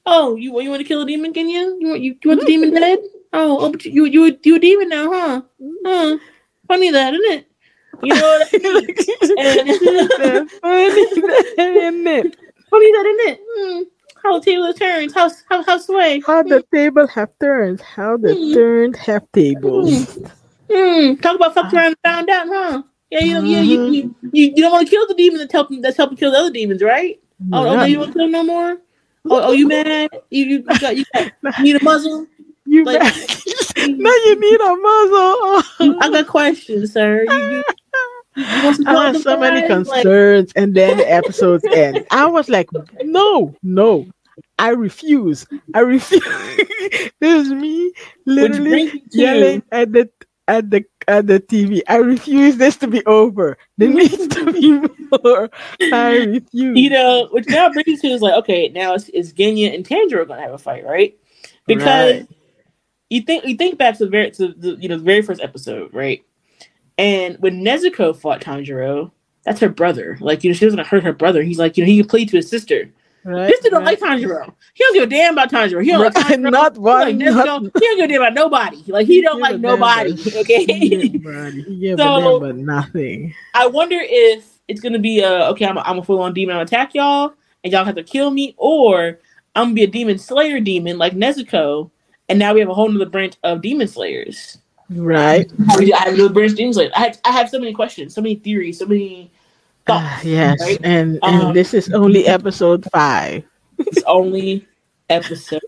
Oh you you want to kill a demon can you? You want you, you want the demon dead? Oh, oh but you you you a demon now huh? Huh. Funny that isn't it? You know what I mean? Isn't it? Funny that, isn't it? Hmm. How the table turns. How how how sway. How the table have turned. How the turned have tables. Hmm. Talk about fucked around and found out, huh? Yeah, you yeah, you, Mm-hmm. you, you, you don't want to kill the demon that's helping that's helping kill the other demons, right? Oh, oh no, you don't kill no more. Oh, oh, you mad? You, you got you, got, you need a muzzle? You Like- now you need a muzzle. I got questions, sir. You, I had so many quantum Like, concerns, and then the episodes end. I was like, no, no, I refuse. I refuse. this is me literally yelling at the at the at the TV. I refuse this to be over. There needs to be more. I refuse. You know, which now brings to is like, okay, now it's, it's Genya and Tanjiro gonna have a fight, right? Because Right. you think you think back to the very to the you know the very first episode, right? And when Nezuko fought Tanjiro, that's her brother. Like you know, she was gonna hurt her brother. He's like, you know, he could plead to his sister. Right? Sister don't right. like Tanjiro. He don't give a damn about Tanjiro. He don't like Right, Tanjiro. not He one. like Nezuko. not- He don't give a damn about nobody. Like he don't like a damn nobody. Okay. Nobody. He a So- damn about nothing. I wonder if it's gonna be a okay. I'm a, I'm a full on demon. I'm attack y'all, and y'all have to kill me, or I'm gonna be a demon slayer demon like Nezuko, and now we have a whole nother branch of demon slayers. Right. I have another branch of demon slayers. I have, I have so many questions, so many theories, so many Thoughts. yes, right? and and Um, this is only episode five. It's only episode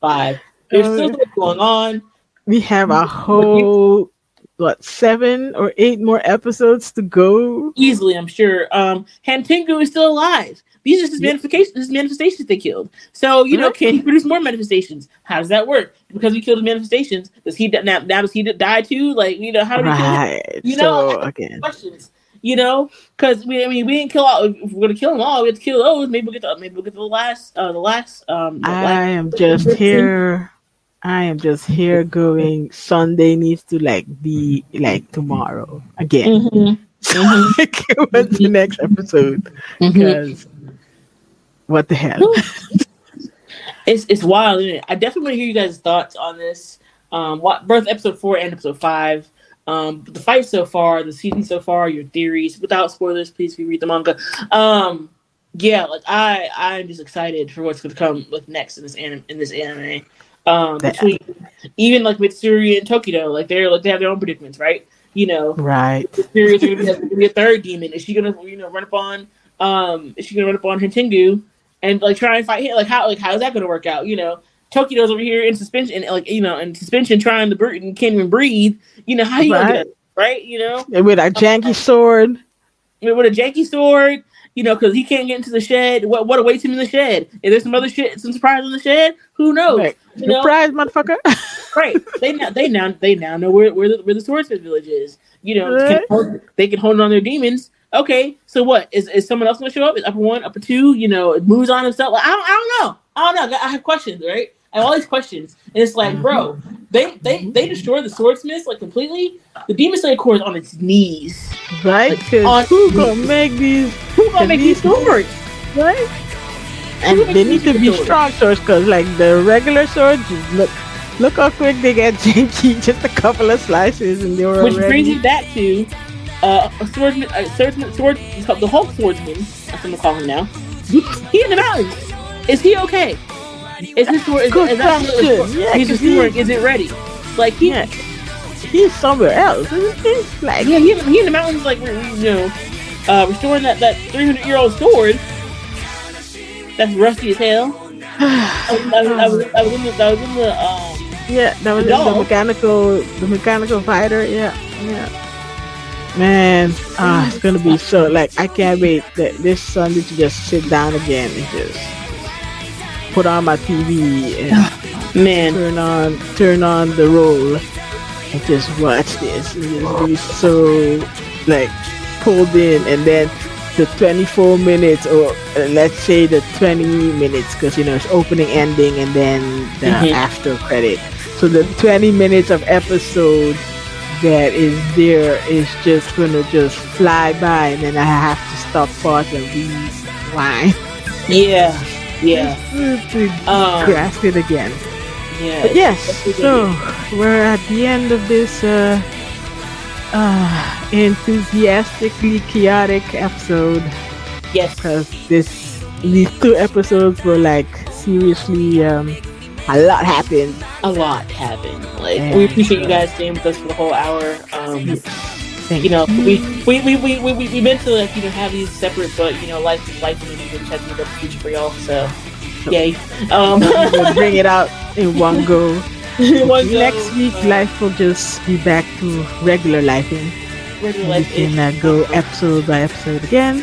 five. There's still stuff going on. We have a whole what seven or eight more episodes to go. easily, I'm sure. Um, Hantengu is still alive. These are just his Yeah. manifestations, manifestations they killed. So you know, can he produce more manifestations? How does that work? Because he killed his manifestations, does he now? Now does he die too? Like you know, how do we kill him? Right. You know, again, questions? You know, because we, I mean, we didn't kill all. If we're gonna kill them all, we have to kill those. Maybe we'll get to, maybe we'll get the last, uh, the last, um, the I last. am just here. I am just here going. Sunday needs to like be like tomorrow again. Mhm. Mhm. like what's the next episode? Because what the hell? it's it's wild. Isn't it? I definitely want to hear you guys' thoughts on this. Um, what both episode four and episode five. Um, the fight so far, the season so far, your theories without spoilers. Please, if you read the manga. Um, yeah, like I, I'm just excited for what's going to come with next in this anime. In this anime, um, between even like Mitsuri and Tokito, like they're like they have their own predicaments, right? You know, Right. Mitsuri is going to be a third demon. Is she going to, you know, run up on? Um, is she going to run up on Hantengu and like try and fight him? Like how, like how is that going to work out? You know, Tokito's over here in suspension, and like you know, in suspension, trying to breathe and can't even breathe. You know how you gonna Right. it, right? You know, And with a janky sword. with a janky sword. You know, because he can't get into the shed. What what awaits him in the shed? Is there some other shit, some surprise in the shed? Who knows? Like, you know? surprise, motherfucker. Right. They now they now they now know where where the, where the swordsmith village is. You know, Right. can hold, they can hold on their demons. Okay, so what is is someone else going to show up? Is upper one, upper two? You know, it moves on himself. Like, I don't, I don't know. I don't know. I have questions, right? All these questions, and it's like, bro, they they they destroyed the swordsmiths like completely. The demon slayer corps is on its knees. right? On- who gonna make these Who gonna make these swords? right? And they need to be strong swords because, like the regular swords, look, look how quick they get janky. Just a couple of slices and they were Which brings already. me back to uh, a swordsman, a swordsman, sword, the Hulk swordsman. That's what I'm gonna call him now. He in the mountains. Is he okay? Is this sword? Is, Good is question. Yeah, he's restoring. he- Is it ready? Like he, Yeah, he's somewhere else. He's like, yeah, he, he in the mountains, like you know, uh, restoring that that 300 year old sword. That's rusty as hell. I was, I was, I was, I was in the, I was in the um, yeah, that was The the mechanical, the mechanical fighter. Yeah, yeah. Man, ah, it's gonna be so like I can't wait that this Sunday to just sit down again and just put on my TV and man. turn on turn on the roll and just watch this and just be so like pulled in and then the 24 minutes or uh, let's say the 20 minutes because you know it's opening ending and then the Mhm. after credit so the 20 minutes of episode that is there is just gonna just fly by and then i have to stop pause and rewind Yeah, yeah, to um, grasp it again yeah. but yes, so we're at the end of this uh, uh, enthusiastically chaotic episode yes. because this these two episodes were like seriously um, a lot happened. a lot happened. Like Yeah. we appreciate you guys staying with us for the whole hour. Um, Thank you know, we we, we, we, we, we meant to like you know have these separate, but you know, life is life, and we just have to make up the future for y'all. So, yay! Um, we'll bring it out in one go. one go, Next week, uh, life will just be back to regular lifing. regular We can uh, go episode by episode again.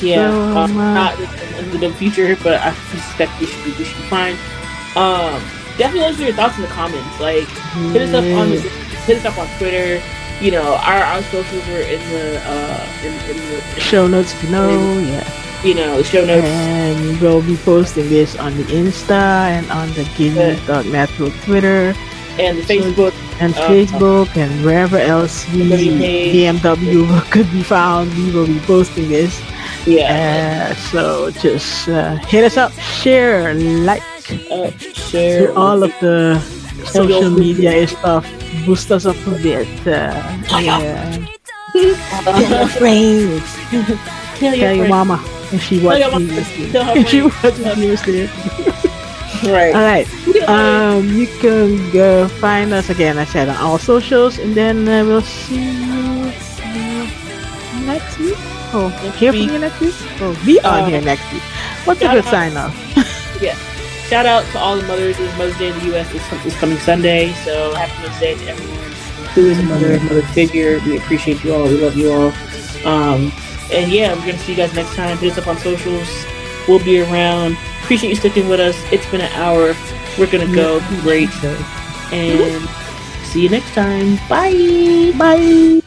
yeah, so, um, um, uh, not in the future, but I suspect we should be we should be fine. Um, definitely let us know your thoughts in the comments. Like hit us up on hit us up on Twitter. You know, our, our socials are in the uh in, in the show notes below. Yeah. You know, the show notes. And we'll be posting this on the Insta and on the Guinness.network Twitter. And Facebook. And uh, Facebook and wherever else we BMW could be found, we will be posting this. Yeah. Uh, so just uh, hit us up, share, like, uh, share all of the social media stuff. Boost us up a bit. Uh, yeah. Tell your friends. Tell your, your mama if she watches me. If she watches me Right. All right. Um, you can go find us again. I said on all socials, and then uh, we'll see you uh, next week. Oh, next hear week. from you next week. Oh, be on um, here next week. What's a good sign off? yeah. Shout out to all the mothers. It's Mother's Day in the U.S. is, is coming Sunday, so happy Mother's Day to everyone who is a mother, mother figure. We appreciate you all. We love you all. Um, and yeah, we're gonna see you guys next time. Hit us up on socials. We'll be around. Appreciate you sticking with us. It's been an hour. We're gonna go. Great. And see you next time. Bye. Bye.